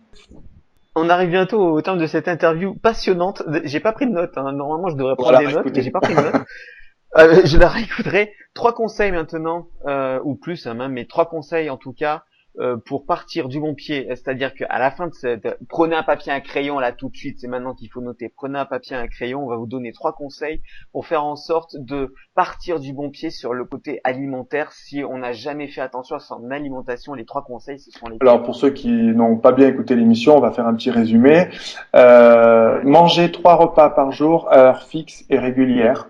On arrive bientôt au terme de cette interview passionnante. J'ai pas pris de notes. Hein. Normalement, je devrais prendre des notes, mais j'ai pas pris de notes. euh, je la réécouterai. Trois conseils maintenant, euh, ou plus hein, même, mais trois conseils en tout cas euh, pour partir du bon pied, c'est-à-dire qu'à la fin de cette, prenez un papier, un crayon là tout de suite, c'est maintenant qu'il faut noter. Prenez un papier, un crayon, on va vous donner trois conseils pour faire en sorte de partir du bon pied sur le côté alimentaire. Si on n'a jamais fait attention à son alimentation, les trois conseils, ce sont les. Alors pour ceux qui n'ont pas bien écouté l'émission, on va faire un petit résumé. Euh, manger trois repas par jour à heure fixe et régulière.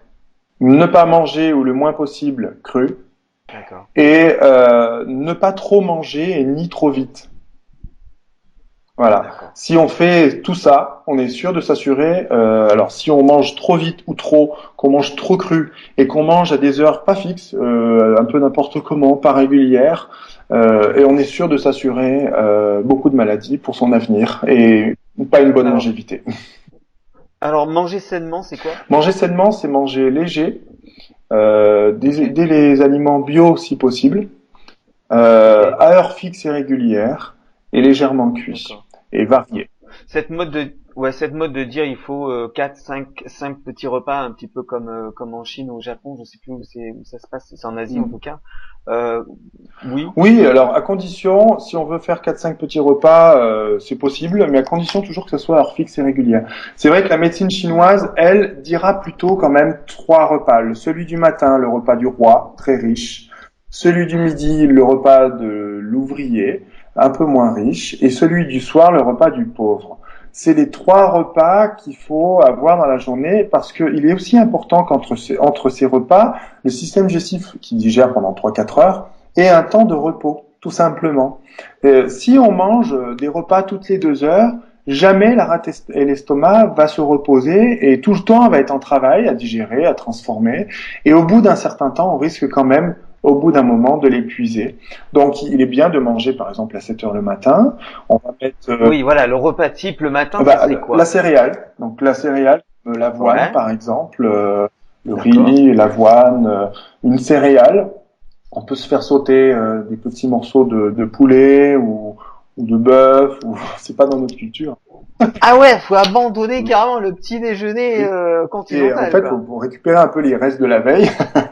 Ne pas manger ou le moins possible cru et euh, ne pas trop manger et ni trop vite. Voilà. Si on fait tout ça, on est sûr de s'assurer. Euh, alors, si on mange trop vite ou trop, qu'on mange trop cru et qu'on mange à des heures pas fixes, euh, un peu n'importe comment, pas régulières, euh, et on est sûr de s'assurer beaucoup de maladies pour son avenir et pas une bonne longévité. Alors, manger sainement, c'est quoi? Manger sainement, c'est manger léger, euh, des, les aliments bio si possible, euh, à heure fixe et régulière, et légèrement cuits, et variés. Cette mode de ouais, cette mode de dire il faut euh, 4, 5, 5 petits repas, un petit peu comme euh, comme en Chine ou au Japon, je sais plus où, c'est, où ça se passe, c'est en Asie en mm. tout cas. Euh, oui. Oui, alors à condition, si on veut faire 4-5 petits repas, euh, c'est possible, mais à condition toujours que ce soit heure fixe et régulière. C'est vrai que la médecine chinoise, elle, dira plutôt quand même trois repas. Le, celui du matin, le repas du roi, très riche. Celui du midi, le repas de l'ouvrier, un peu moins riche. Et celui du soir, le repas du pauvre c'est les trois repas qu'il faut avoir dans la journée parce qu'il est aussi important qu'entre ces, entre ces repas, le système digestif qui digère pendant 3-4 heures ait un temps de repos, tout simplement. Euh, si on mange des repas toutes les deux heures, jamais la rate et l'estomac va se reposer et tout le temps va être en travail à digérer, à transformer. Et au bout d'un certain temps, on risque quand même au bout d'un moment de l'épuiser. Donc il est bien de manger par exemple à 7 heures le matin. On va mettre euh, Oui, voilà, le repas type le matin, bah, c'est quoi? La céréale. Donc la céréale, euh, l'avoine par exemple, euh, le riz, l'avoine, une céréale. On peut se faire sauter des petits morceaux de, de poulet ou, ou de bœuf, ou c'est pas dans notre culture ah ouais, faut abandonner carrément le petit déjeuner euh, continental. Et en fait, pour, récupérer un peu les restes de la veille,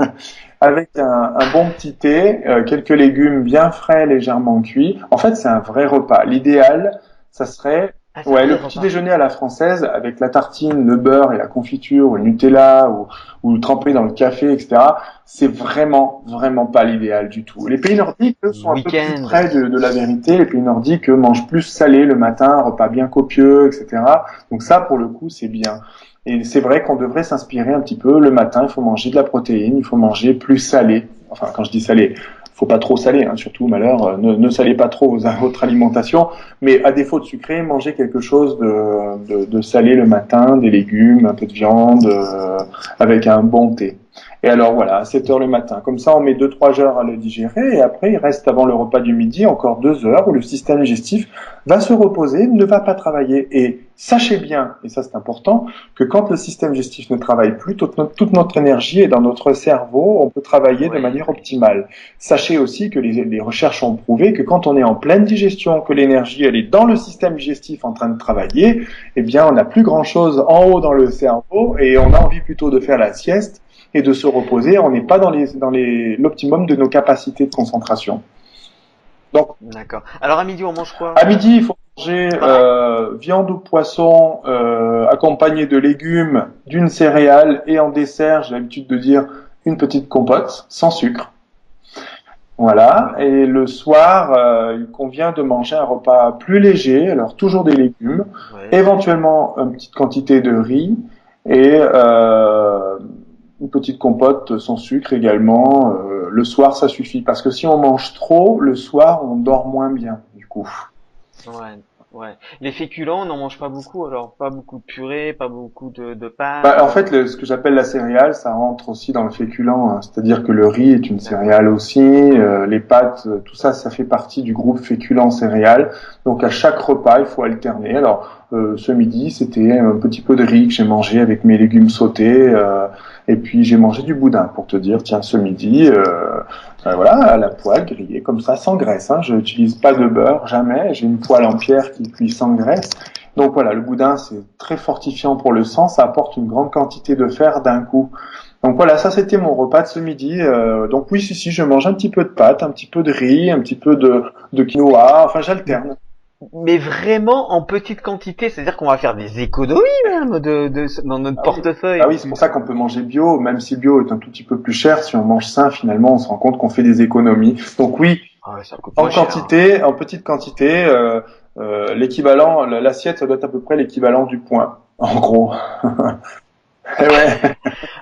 avec un, bon petit thé, euh, quelques légumes bien frais, légèrement cuits. En fait, c'est un vrai repas. L'idéal, ça serait ah, ouais, le petit déjeuner à la française avec la tartine, le beurre et la confiture, ou le Nutella, ou, ou trempé dans le café, etc. C'est vraiment, vraiment pas l'idéal du tout. Les pays nordiques eux, sont un peu plus près de, de, la vérité. Les pays nordiques eux, mangent plus salé le matin, repas bien copieux, etc. Donc ça, pour le coup, c'est bien. Et c'est vrai qu'on devrait s'inspirer un petit peu. Le matin, il faut manger de la protéine, il faut manger plus salé. Enfin, quand je dis salé, faut pas trop saler, hein, surtout malheur, euh, ne, ne, salez pas trop votre alimentation, mais à défaut de sucré, mangez quelque chose de salé le matin, des légumes, un peu de viande, euh, avec un bon thé. Et alors voilà, à 7 heures le matin. Comme ça, on met 2-3 heures à le digérer et après, il reste avant le repas du midi encore 2 heures où le système digestif va se reposer, ne va pas travailler. Et sachez bien, et ça c'est important, que quand le système digestif ne travaille plus, toute notre, toute notre énergie est dans notre cerveau, on peut travailler de manière optimale. Sachez aussi que les, les recherches ont prouvé que quand on est en pleine digestion, que l'énergie elle est dans le système digestif en train de travailler, eh bien on n'a plus grand chose en haut dans le cerveau et on a envie plutôt de faire la sieste et de se reposer. On n'est pas dans les dans les l'optimum de nos capacités de concentration. Donc. D'accord. Alors à midi on mange quoi? À midi il faut manger euh, viande ou poisson euh, accompagné de légumes, d'une céréale et en dessert j'ai l'habitude de dire une petite compote sans sucre. Voilà. Et le soir, euh, il convient de manger un repas plus léger. Alors toujours des légumes, éventuellement une petite quantité de riz et euh, une petite compote sans sucre également. Euh, le soir, ça suffit. Parce que si on mange trop, le soir, on dort moins bien, du coup. Ouais. Les féculents, on n'en mange pas beaucoup, alors pas beaucoup de purée, pas beaucoup de, de pâtes. Bah, en fait, ce que j'appelle la céréale, ça rentre aussi dans le féculent. Hein. C'est-à-dire que le riz est une céréale aussi, euh, les pâtes, tout ça, ça fait partie du groupe féculent céréales. Donc à chaque repas, il faut alterner. Alors euh, ce midi, c'était un petit peu de riz que j'ai mangé avec mes légumes sautés. Euh, et puis j'ai mangé du boudin pour te dire, tiens, ce midi, euh, voilà, la poêle, grillé comme ça, sans graisse. Hein. Je n'utilise pas de beurre, jamais. J'ai une poêle en pierre qui cuit sans graisse. Donc voilà, le boudin, c'est très fortifiant pour le sang. Ça apporte une grande quantité de fer d'un coup. Donc voilà, ça c'était mon repas de ce midi. Euh, donc oui, si, si, je mange un petit peu de pâtes, un petit peu de riz, un petit peu de, de quinoa. Enfin, j'alterne mais vraiment en petite quantité, c'est-à-dire qu'on va faire des économies même de, de dans notre ah portefeuille. Ah oui, c'est pour ça qu'on peut manger bio, même si bio est un tout petit peu plus cher. Si on mange sain, finalement, on se rend compte qu'on fait des économies. Donc oui, ah en quantité, en petite quantité, euh, euh, l'équivalent, l'assiette, ça doit être à peu près l'équivalent du point, en gros. Eh ouais.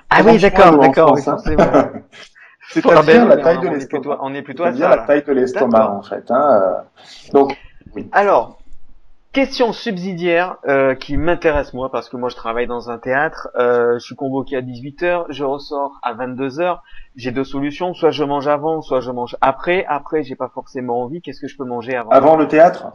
Ah oui, d'accord, d'accord. C'est-à-dire la taille de l'estomac. On est plutôt à la taille de l'estomac en fait. Hein. Euh. Alors, question subsidiaire euh, qui m'intéresse moi parce que moi je travaille dans un théâtre, euh, je suis convoqué à 18h, je ressors à 22h, j'ai deux solutions, soit je mange avant, soit je mange après. Après, j'ai pas forcément envie, qu'est-ce que je peux manger avant Avant le théâtre?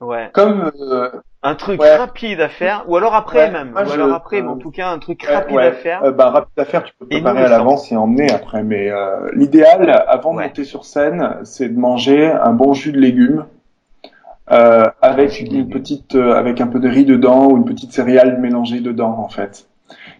Ouais. Comme euh, un truc rapide à faire ou alors après même. Ou alors après mais en tout cas un truc rapide à faire. bah rapide à faire, tu peux préparer à l'avance et emmener après. Mais l'idéal avant de monter sur scène, c'est de manger un bon jus de légumes euh, avec une petite, euh, avec un peu de riz dedans ou une petite céréale mélangée dedans en fait.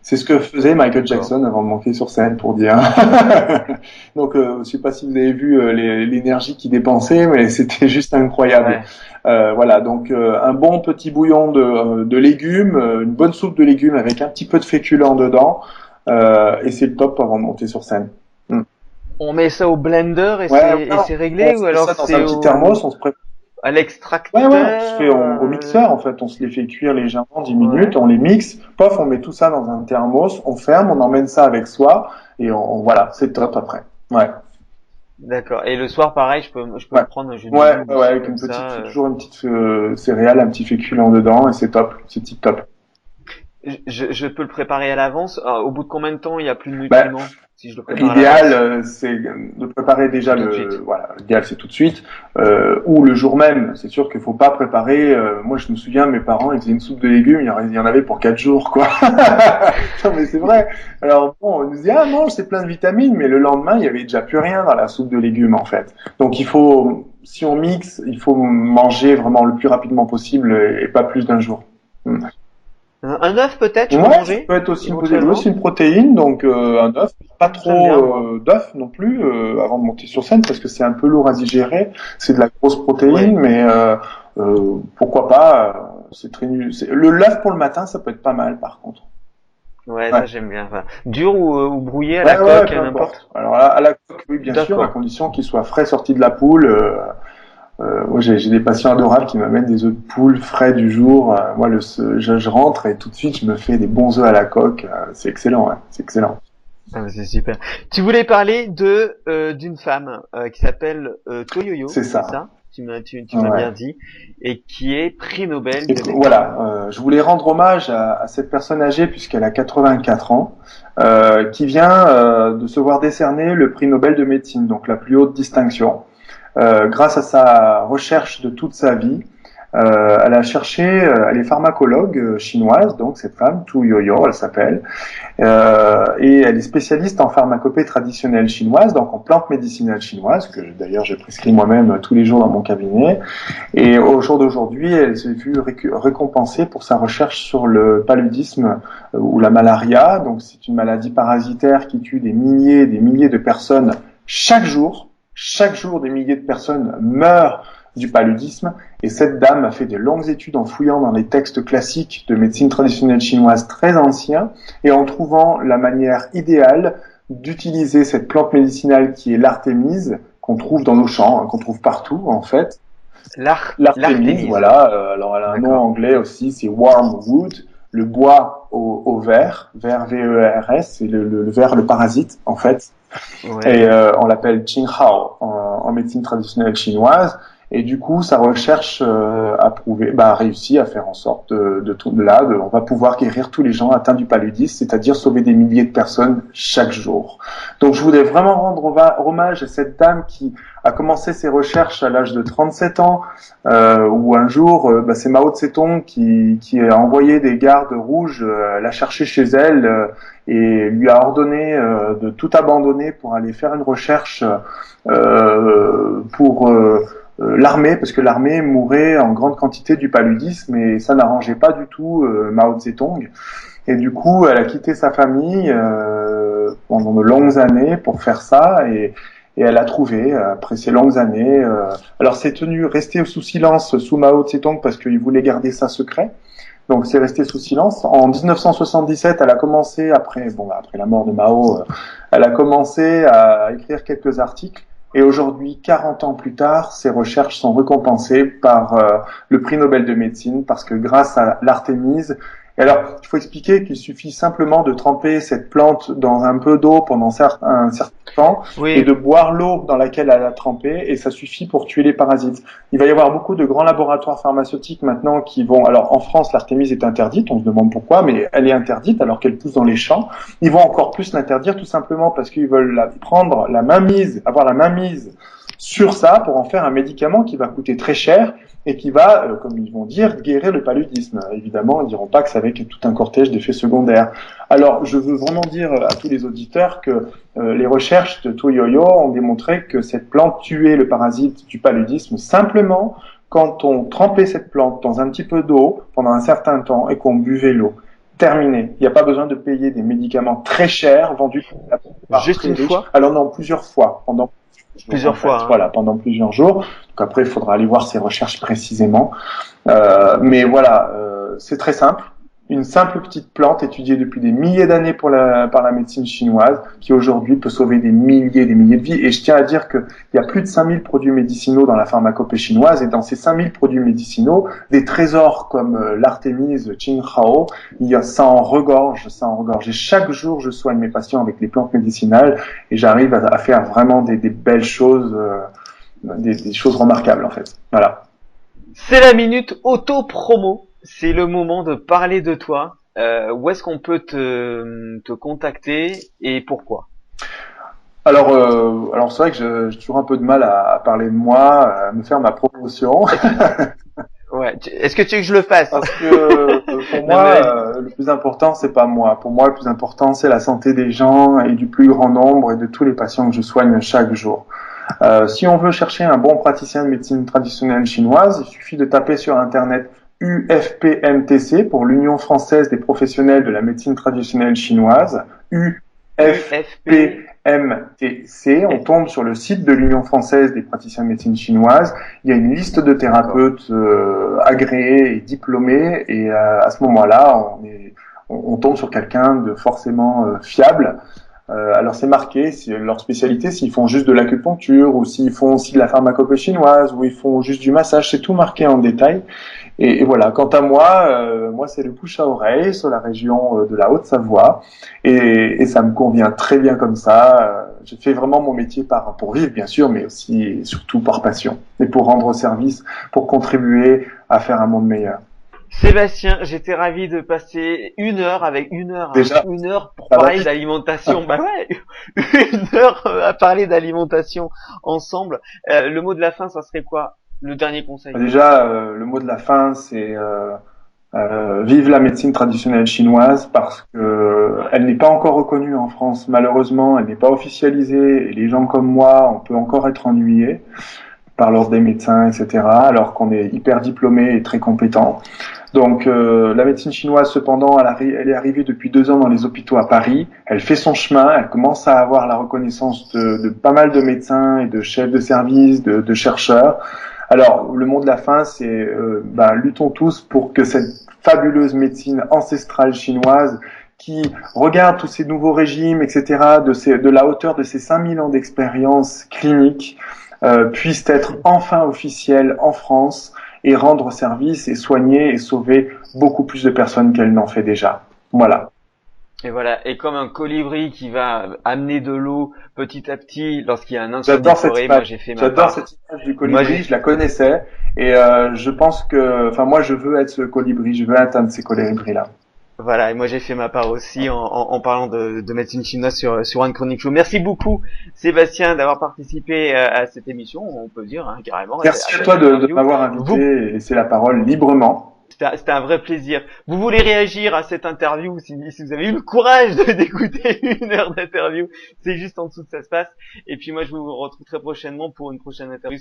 C'est ce que faisait Michael Jackson avant de monter sur scène pour dire. Donc, euh, je sais pas si vous avez vu euh, l'énergie qu'il dépensait, mais c'était juste incroyable. Euh, voilà, donc un bon petit bouillon de, de, légumes, une bonne soupe de légumes avec un petit peu de féculents dedans, et c'est le top avant de monter sur scène. Hmm. On met ça au blender et c'est réglé ou alors ça dans un petit thermos, on se prépare à l'extracteur. Ouais, ouais, on se fait au, mixeur en fait, on se les fait cuire légèrement 10 minutes, on les mixe, pof, on met tout ça dans un thermos, on ferme, on emmène ça avec soi et on, voilà, c'est top après. Ouais. D'accord. Et le soir, pareil, je peux, je peux prendre un jus de Ouais, ouais, avec une petite, euh. toujours une petite euh, céréale, un petit féculent dedans et c'est top, c'est tip top. Je, je, peux le préparer à l'avance. Ah, au bout de combien de temps il y a plus de bah, nutriments L'idéal, euh, c'est de préparer déjà le. Voilà, l'idéal c'est tout de suite, euh, ou le jour même. C'est sûr qu'il faut pas préparer. Euh, moi, je me souviens, mes parents, ils faisaient une soupe de légumes, il y en avait pour quatre jours, quoi. non, mais c'est vrai. Alors bon, on nous dit ah non, c'est plein de vitamines, mais le lendemain, il y avait déjà plus rien dans la soupe de légumes en fait. Donc il faut, si on mixe, il faut manger vraiment le plus rapidement possible et pas plus d'un jour. Hmm. Un œuf peut-être ouais, manger ça peut être aussi, une, aussi une protéine, donc euh, un œuf, pas trop euh, d'œuf non plus euh, avant de monter sur scène parce que c'est un peu lourd à digérer, c'est de la grosse protéine, mais pourquoi pas C'est très nul. Le l'œuf pour le matin, ça peut être pas mal par contre. Ouais, ça j'aime bien. Enfin, dur ou, ou, brouillé à la coque, n'importe. Alors à, la coque, oui, bien sûr, à condition qu'il soit frais sorti de la poule. Euh, moi, j'ai des patients adorables qui m'amènent des œufs de poule frais du jour. Euh, moi, le, je, je, rentre et tout de suite, je me fais des bons œufs à la coque. Euh, c'est excellent, ouais. c'est excellent. Ah, c'est super. Tu voulais parler de d'une femme qui s'appelle Toyoyo. C'est ça. ça? Tu m'as tu, tu m'as bien dit et qui est prix Nobel. De voilà, euh, je voulais rendre hommage à, à cette personne âgée puisqu'elle a 84 ans, euh, qui vient euh, de se voir décerner le prix Nobel de médecine, donc la plus haute distinction. Euh, grâce à sa recherche de toute sa vie, euh, elle a cherché, euh, elle est pharmacologue chinoise, donc cette femme, Tu Yoyo, elle s'appelle, euh, et elle est spécialiste en pharmacopée traditionnelle chinoise, donc en plantes médicinales chinoises, que d'ailleurs j'ai prescrit moi-même tous les jours dans mon cabinet. Et au jour d'aujourd'hui, elle s'est vue récompensée pour sa recherche sur le paludisme ou la malaria. Donc c'est une maladie parasitaire qui tue des milliers et des milliers de personnes chaque jour chaque jour, des milliers de personnes meurent du paludisme et cette dame a fait de longues études en fouillant dans les textes classiques de médecine traditionnelle chinoise très anciens et en trouvant la manière idéale d'utiliser cette plante médicinale qui est l'artémise qu'on trouve dans nos champs, hein, qu'on trouve partout en fait. L'artémise, voilà. Euh, alors elle a un nom anglais aussi, c'est wormwood, le bois au, au vert, vert V-E-R-S, c'est le, le, le vert, le parasite en fait. Et euh, on l'appelle Qinghao en, en, médecine traditionnelle chinoise. Et du coup, sa recherche euh, a prouvé, bah, a réussi à faire en sorte de, de, de là, de, on va pouvoir guérir tous les gens atteints du paludisme, c'est-à-dire sauver des milliers de personnes chaque jour. Donc, je voudrais vraiment rendre hommage à cette dame qui a commencé ses recherches à l'âge de 37 ans, euh, où un jour, euh, bah, c'est Mao Tse-tung qui, qui a envoyé des gardes rouges euh, la chercher chez elle euh, et lui a ordonné de tout abandonner pour aller faire une recherche pour euh, l'armée, parce que l'armée mourait en grande quantité du paludisme et ça n'arrangeait pas du tout euh, Mao Zedong. Et du coup, elle a quitté sa famille euh, pendant de longues années pour faire ça et, et elle a trouvé après ces longues années. alors c'est tenu rester sous silence sous Mao Zedong parce qu'il voulait garder ça secret. Donc c'est resté sous silence. En 1977, elle a commencé après bon après la mort de Mao, elle a commencé à écrire quelques articles et aujourd'hui, 40 ans plus tard, ces recherches sont récompensées par euh, le prix Nobel de médecine parce que grâce à l'artémise, alors, il faut expliquer qu'il suffit simplement de tremper cette plante dans un peu d'eau pendant un certain temps et de boire l'eau dans laquelle elle a trempé et ça suffit pour tuer les parasites. Il va y avoir beaucoup de grands laboratoires pharmaceutiques maintenant qui vont, alors en France l'artémise est interdite, on se demande pourquoi, mais elle est interdite alors qu'elle pousse dans les champs. Ils vont encore plus l'interdire tout simplement parce qu'ils veulent la prendre la main mise, avoir la main mise sur ça pour en faire un médicament qui va coûter très cher et qui va, euh, comme ils vont dire, guérir le paludisme. Évidemment, ils diront pas que c'est avec tout un cortège d'effets secondaires. Alors, je veux vraiment dire à tous les auditeurs que euh, les recherches de Toyoyo ont démontré que cette plante tuait le parasite du paludisme simplement quand on trempait cette plante dans un petit peu d'eau pendant un certain temps et qu'on buvait l'eau. Terminé. Il n'y a pas besoin de payer des médicaments très chers vendus Juste une fois? Alors non, plusieurs fois. Pendant plusieurs fois. Hein. Voilà, pendant plusieurs jours. Donc après, il faudra aller voir ses recherches précisément. Euh, mais voilà, euh, c'est très simple. Une simple petite plante étudiée depuis des milliers d'années par la médecine chinoise, qui aujourd'hui peut sauver des milliers et des milliers de vies. Et je tiens à dire qu'il y a plus de 5000 produits médicinaux dans la pharmacopée chinoise, et dans ces 5000 produits médicinaux, des trésors comme euh, l'artémise Qinghao, il y a ça en regorge, ça en regorge. Et chaque jour, je soigne mes patients avec les plantes médicinales, et j'arrive à, faire vraiment des, belles choses. Euh, des, choses remarquables en fait. Voilà. C'est la minute auto-promo. C'est le moment de parler de toi. euh, où est-ce qu'on peut te, te contacter et pourquoi? Alors, euh, alors c'est vrai que j'ai toujours un peu de mal à, parler de moi, à me faire ma promotion. ouais. Est-ce que tu veux que je le fasse? Parce que euh, pour moi, euh, le plus important, c'est pas moi. Pour moi, le plus important, c'est la santé des gens et du plus grand nombre et de tous les patients que je soigne chaque jour. Euh, si on veut chercher un bon praticien de médecine traditionnelle chinoise, il suffit de taper sur internet UFPMTC pour l'Union française des professionnels de la médecine traditionnelle chinoise. UFP MTC, on tombe sur le site de l'Union française des praticiens de médecine chinoise. Il y a une liste de thérapeutes euh, agréés et diplômés, et euh, à ce moment-là, on, est, on, tombe sur quelqu'un de forcément euh, fiable. alors c'est marqué si, leur spécialité, s'ils font juste de l'acupuncture ou s'ils font aussi de la pharmacopée chinoise ou ils font juste du massage, c'est tout marqué en détail. Et, voilà, quant à moi, euh, moi c'est le bouche à oreille sur la région euh, de la Haute-Savoie, et, ça me convient très bien comme ça. Euh, j'ai fait vraiment mon métier par pour vivre bien sûr, mais aussi et surtout par passion et pour rendre service, pour contribuer à faire un monde meilleur. Sébastien, j'étais ravi de passer une heure avec une heure, hein, une heure pour parler d'alimentation. bah ouais, une heure à parler d'alimentation ensemble. le mot de la fin, ça serait quoi? Le dernier conseil Déjà, euh, le mot de la fin, c'est euh, euh, vive la médecine traditionnelle chinoise parce que elle n'est pas encore reconnue en France. Malheureusement, elle n'est pas officialisée et les gens comme moi, on peut encore être ennuyés par l'ordre des médecins, etc. Alors qu'on est hyper diplômé et très compétent. Donc euh, la médecine chinoise, cependant, elle, est arrivée depuis deux ans dans les hôpitaux à Paris. Elle fait son chemin, elle commence à avoir la reconnaissance de, pas mal de médecins et de chefs de service, de chercheurs. Alors, le mot de la fin, c'est euh, ben, luttons tous pour que cette fabuleuse médecine ancestrale chinoise qui regarde tous ces nouveaux régimes, etc., de, la hauteur de ces 5000 ans d'expérience clinique, euh, puisse être enfin officielle en France et rendre service et soigner et sauver beaucoup plus de personnes qu'elle n'en fait déjà. Voilà. Et voilà, et comme un colibri qui va amener de l'eau petit à petit lorsqu'il y a un incendie forêt, moi j'ai fait ma J'adore cette image du colibri, je la connaissais et euh, je pense que, enfin moi je veux être ce colibri, je veux atteindre ces colibris là. Voilà, et moi j'ai fait ma part aussi en, en, parlant de, de, médecine chinoise sur, sur One Chronic Show. Merci beaucoup Sébastien d'avoir participé à, à, cette émission, on peut dire hein, carrément. Merci à, toi de, de m'avoir invité et laisser la parole librement. C'était un vrai plaisir. Vous voulez réagir à cette interview si, si vous avez eu le courage d'écouter une heure d'interview, c'est juste en dessous de ça se passe. Et puis moi je vous retrouve très prochainement pour une prochaine interview.